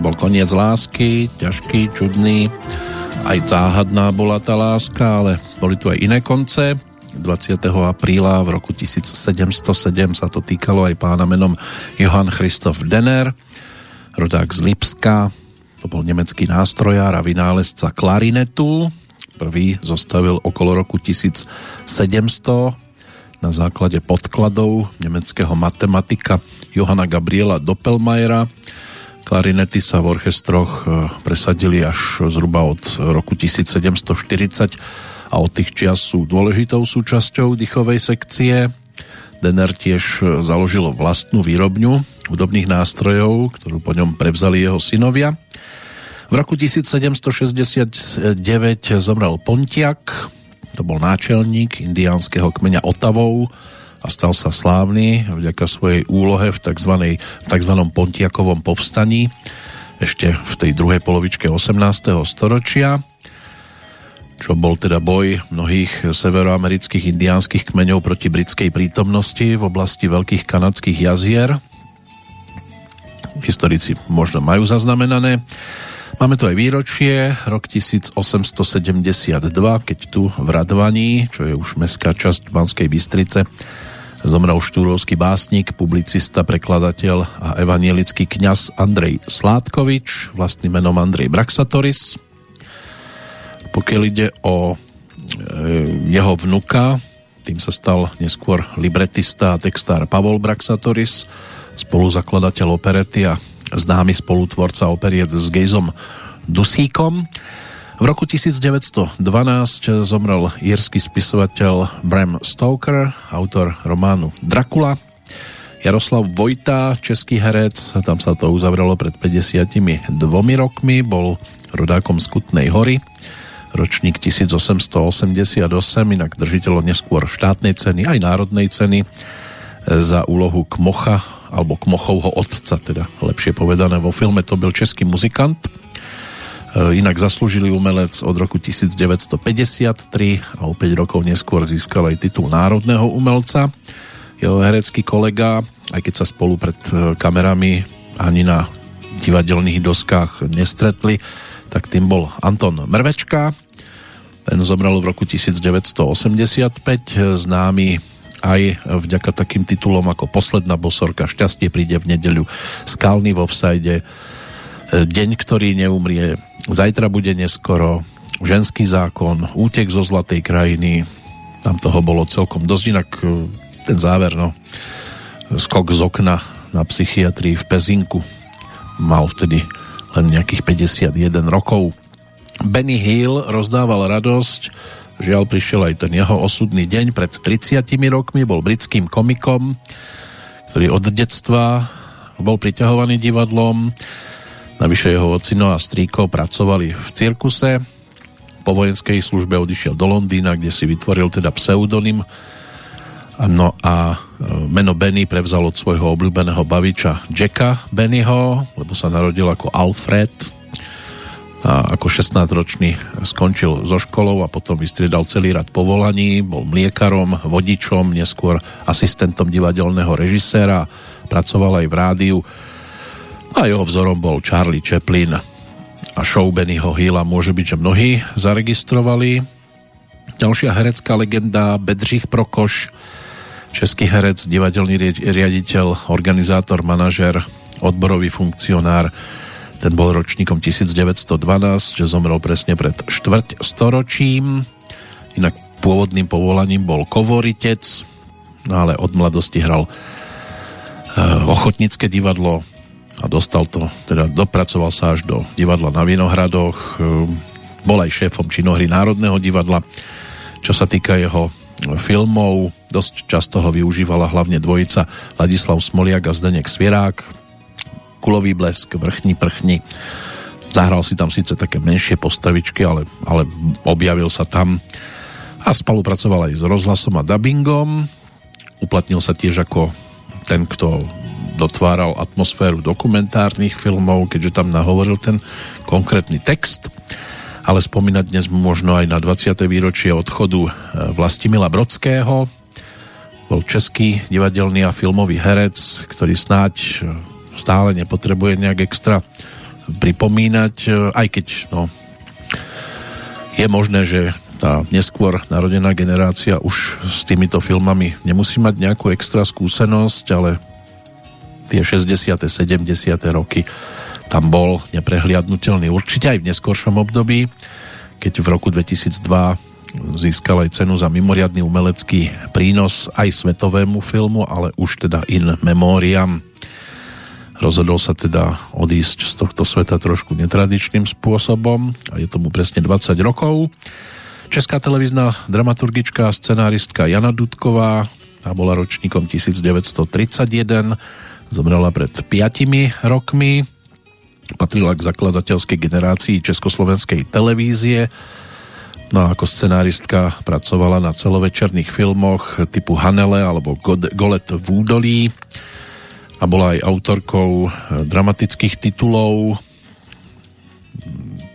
Koniec lásky, ťažký, čudný, aj záhadná bola tá láska, ale boli tu aj iné konce. 20. apríla v roku 1707 sa to týkalo aj pána menom Johann Christoph Denner, rodák z Lipska, to bol nemecký nástrojár a vynálezca klarinetu. Prvý zostavil okolo roku 1700 na základe podkladov nemeckého matematika Johana Gabriela Doppelmayera. Klarinety sa v orchestroch e, presadili až zhruba od roku 1740 a od tých čias sú dôležitou súčasťou dýchovej sekcie. Denner tiež e, založil vlastnú výrobňu hudobných nástrojov, ktorú po ňom prevzali jeho synovia. V roku 1769 zomrel Pontiak, to bol náčelník indiánskeho kmeňa Otavov a stal sa slávny vďaka svojej úlohe v tzv. V tzv. Pontiakovom povstaní ešte v tej druhej polovičke 18. storočia čo bol teda boj mnohých severoamerických indiánskych kmeňov proti britskej prítomnosti v oblasti veľkých kanadských jazier. Historici možno majú zaznamenané. Máme tu aj výročie, rok 1872, keď tu v Radvaní, čo je už mestská časť Banskej Bystrice, zomrel štúrovský básnik, publicista, prekladateľ a evanielický kňaz Andrej Sládkovič, vlastným menom Andrej Braxatoris. Pokiaľ ide o e, jeho vnuka, tým sa stal neskôr libretista a textár Pavol Braxatoris, spoluzakladateľ operety a známy spolutvorca operiet s Gejzom Dusíkom. V roku 1912 zomrel írsky spisovateľ Bram Stoker, autor románu Dracula. Jaroslav Vojta, český herec, tam sa to uzavrelo pred 52 rokmi, bol rodákom z Kutnej hory, ročník 1888, inak držiteľom neskôr štátnej ceny, aj národnej ceny za úlohu Kmocha alebo Kmochovho otca, teda lepšie povedané vo filme, to byl český muzikant. E, inak zaslúžili umelec od roku 1953 a o 5 rokov neskôr získal aj titul národného umelca. Jeho herecký kolega, aj keď sa spolu pred e, kamerami ani na divadelných doskách nestretli, tak tým bol Anton Mrvečka. Ten zomrel v roku 1985, známy aj vďaka takým titulom ako Posledná bosorka, Šťastie príde v nedeľu, Skalný vo vsajde, Deň, ktorý neumrie, Zajtra bude neskoro, Ženský zákon, Útek zo Zlatej krajiny, tam toho bolo celkom dosť, inak e, ten záver, no, skok z okna na psychiatrii v Pezinku. Mal vtedy len nejakých 51 rokov. Benny Hill rozdával radosť. Žiaľ, prišiel aj ten jeho osudný deň. Pred 30 rokmi, bol britským komikom, ktorý od detstva bol priťahovaný divadlom. Navyše jeho ocino a strýko pracovali v cirkuse. Po vojenskej službe odišiel do Londýna, kde si vytvoril teda pseudonym. No a e, meno Benny prevzal od svojho obľúbeného baviča Jacka Bennyho, lebo sa narodil ako Alfred a ako 16-ročný skončil so školou a potom vystriedal celý rad povolaní, bol mliekarom, vodičom, neskôr asistentom divadelného režiséra, pracoval aj v rádiu a jeho vzorom bol Charlie Chaplin a show Bennyho Hilla môže byť, že mnohí zaregistrovali. Ďalšia herecká legenda Bedřich Prokoš, český herec, divadelný riaditeľ, organizátor, manažer, odborový funkcionár, ten bol ročníkom 1912, že zomrel presne pred štvrť storočím. Inak pôvodným povolaním bol kovoritec, ale od mladosti hral uh, ochotnícke divadlo a dostal to, teda dopracoval sa až do divadla na Vinohradoch, uh, bol aj šéfom činohry Národného divadla. Čo sa týka jeho filmov, dosť často ho využívala hlavne dvojica Ladislav Smoliak a Zdenek Svierák, kulový blesk, vrchní prchni. Zahral si tam síce také menšie postavičky, ale, ale objavil sa tam a spolupracoval aj s rozhlasom a dubbingom. Uplatnil sa tiež ako ten, kto dotváral atmosféru dokumentárnych filmov, keďže tam nahovoril ten konkrétny text. Ale spomínať dnes možno aj na 20. výročie odchodu e, Vlastimila Brodského. Bol český divadelný a filmový herec, ktorý snáď stále nepotrebuje nejak extra pripomínať, e, aj keď no, je možné, že tá neskôr narodená generácia už s týmito filmami nemusí mať nejakú extra skúsenosť, ale tie 60. 70. roky tam bol neprehliadnutelný určite aj v neskôršom období, keď v roku 2002 získal aj cenu za mimoriadný umelecký prínos aj svetovému filmu, ale už teda in memoriam. Rozhodol sa teda odísť z tohto sveta trošku netradičným spôsobom a je tomu presne 20 rokov. Česká televízna dramaturgička a scenáristka Jana Dudková, tá bola ročníkom 1931, zomrela pred 5 rokmi, patrila k zakladateľskej generácii Československej televízie, No a ako scenáristka pracovala na celovečerných filmoch typu Hanele alebo Golet v údolí. A bola aj autorkou dramatických titulov.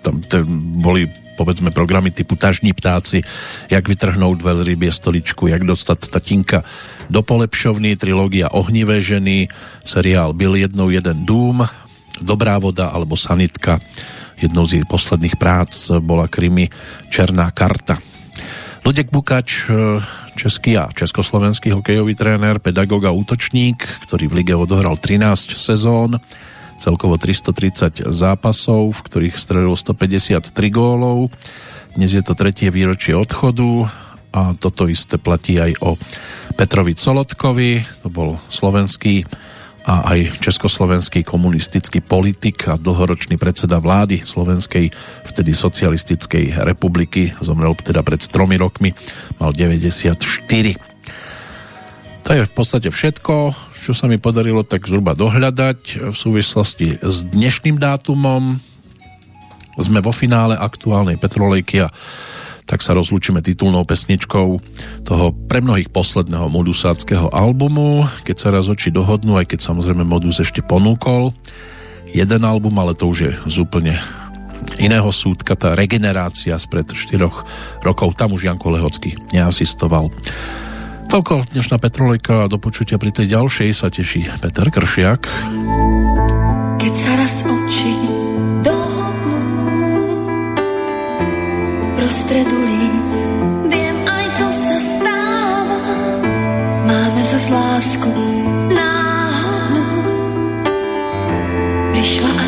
Tam boli povedzme programy typu Tažní ptáci, jak vytrhnout veľrybie stoličku, jak dostať tatinka do polepšovny, trilógia Ohnivé ženy, seriál Byl jednou jeden dům, Dobrá voda alebo Sanitka. Jednou z jej posledných prác bola krimi Černá karta. Ludek Bukač, český a československý hokejový tréner, pedagóg a útočník, ktorý v lige odohral 13 sezón, celkovo 330 zápasov, v ktorých strelil 153 gólov. Dnes je to tretie výročie odchodu a toto isté platí aj o Petrovi Colotkovi, to bol slovenský a aj československý komunistický politik a dlhoročný predseda vlády Slovenskej vtedy socialistickej republiky. Zomrel teda pred tromi rokmi, mal 94. To je v podstate všetko, čo sa mi podarilo tak zhruba dohľadať v súvislosti s dnešným dátumom. Sme vo finále aktuálnej Petrolejky a tak sa rozlúčime titulnou pesničkou toho pre mnohých posledného modusáckého albumu, keď sa raz oči dohodnú, aj keď samozrejme modus ešte ponúkol jeden album, ale to už je z úplne iného súdka, tá regenerácia spred 4 rokov, tam už Janko Lehocký neasistoval. Toľko dnešná Petrolejka a do počutia pri tej ďalšej sa teší Peter Kršiak. Keď sa raz oči dohodnú uprostred ulic, viem, aj to sa stáva. Máme zas lásku náhodnú. Prišla a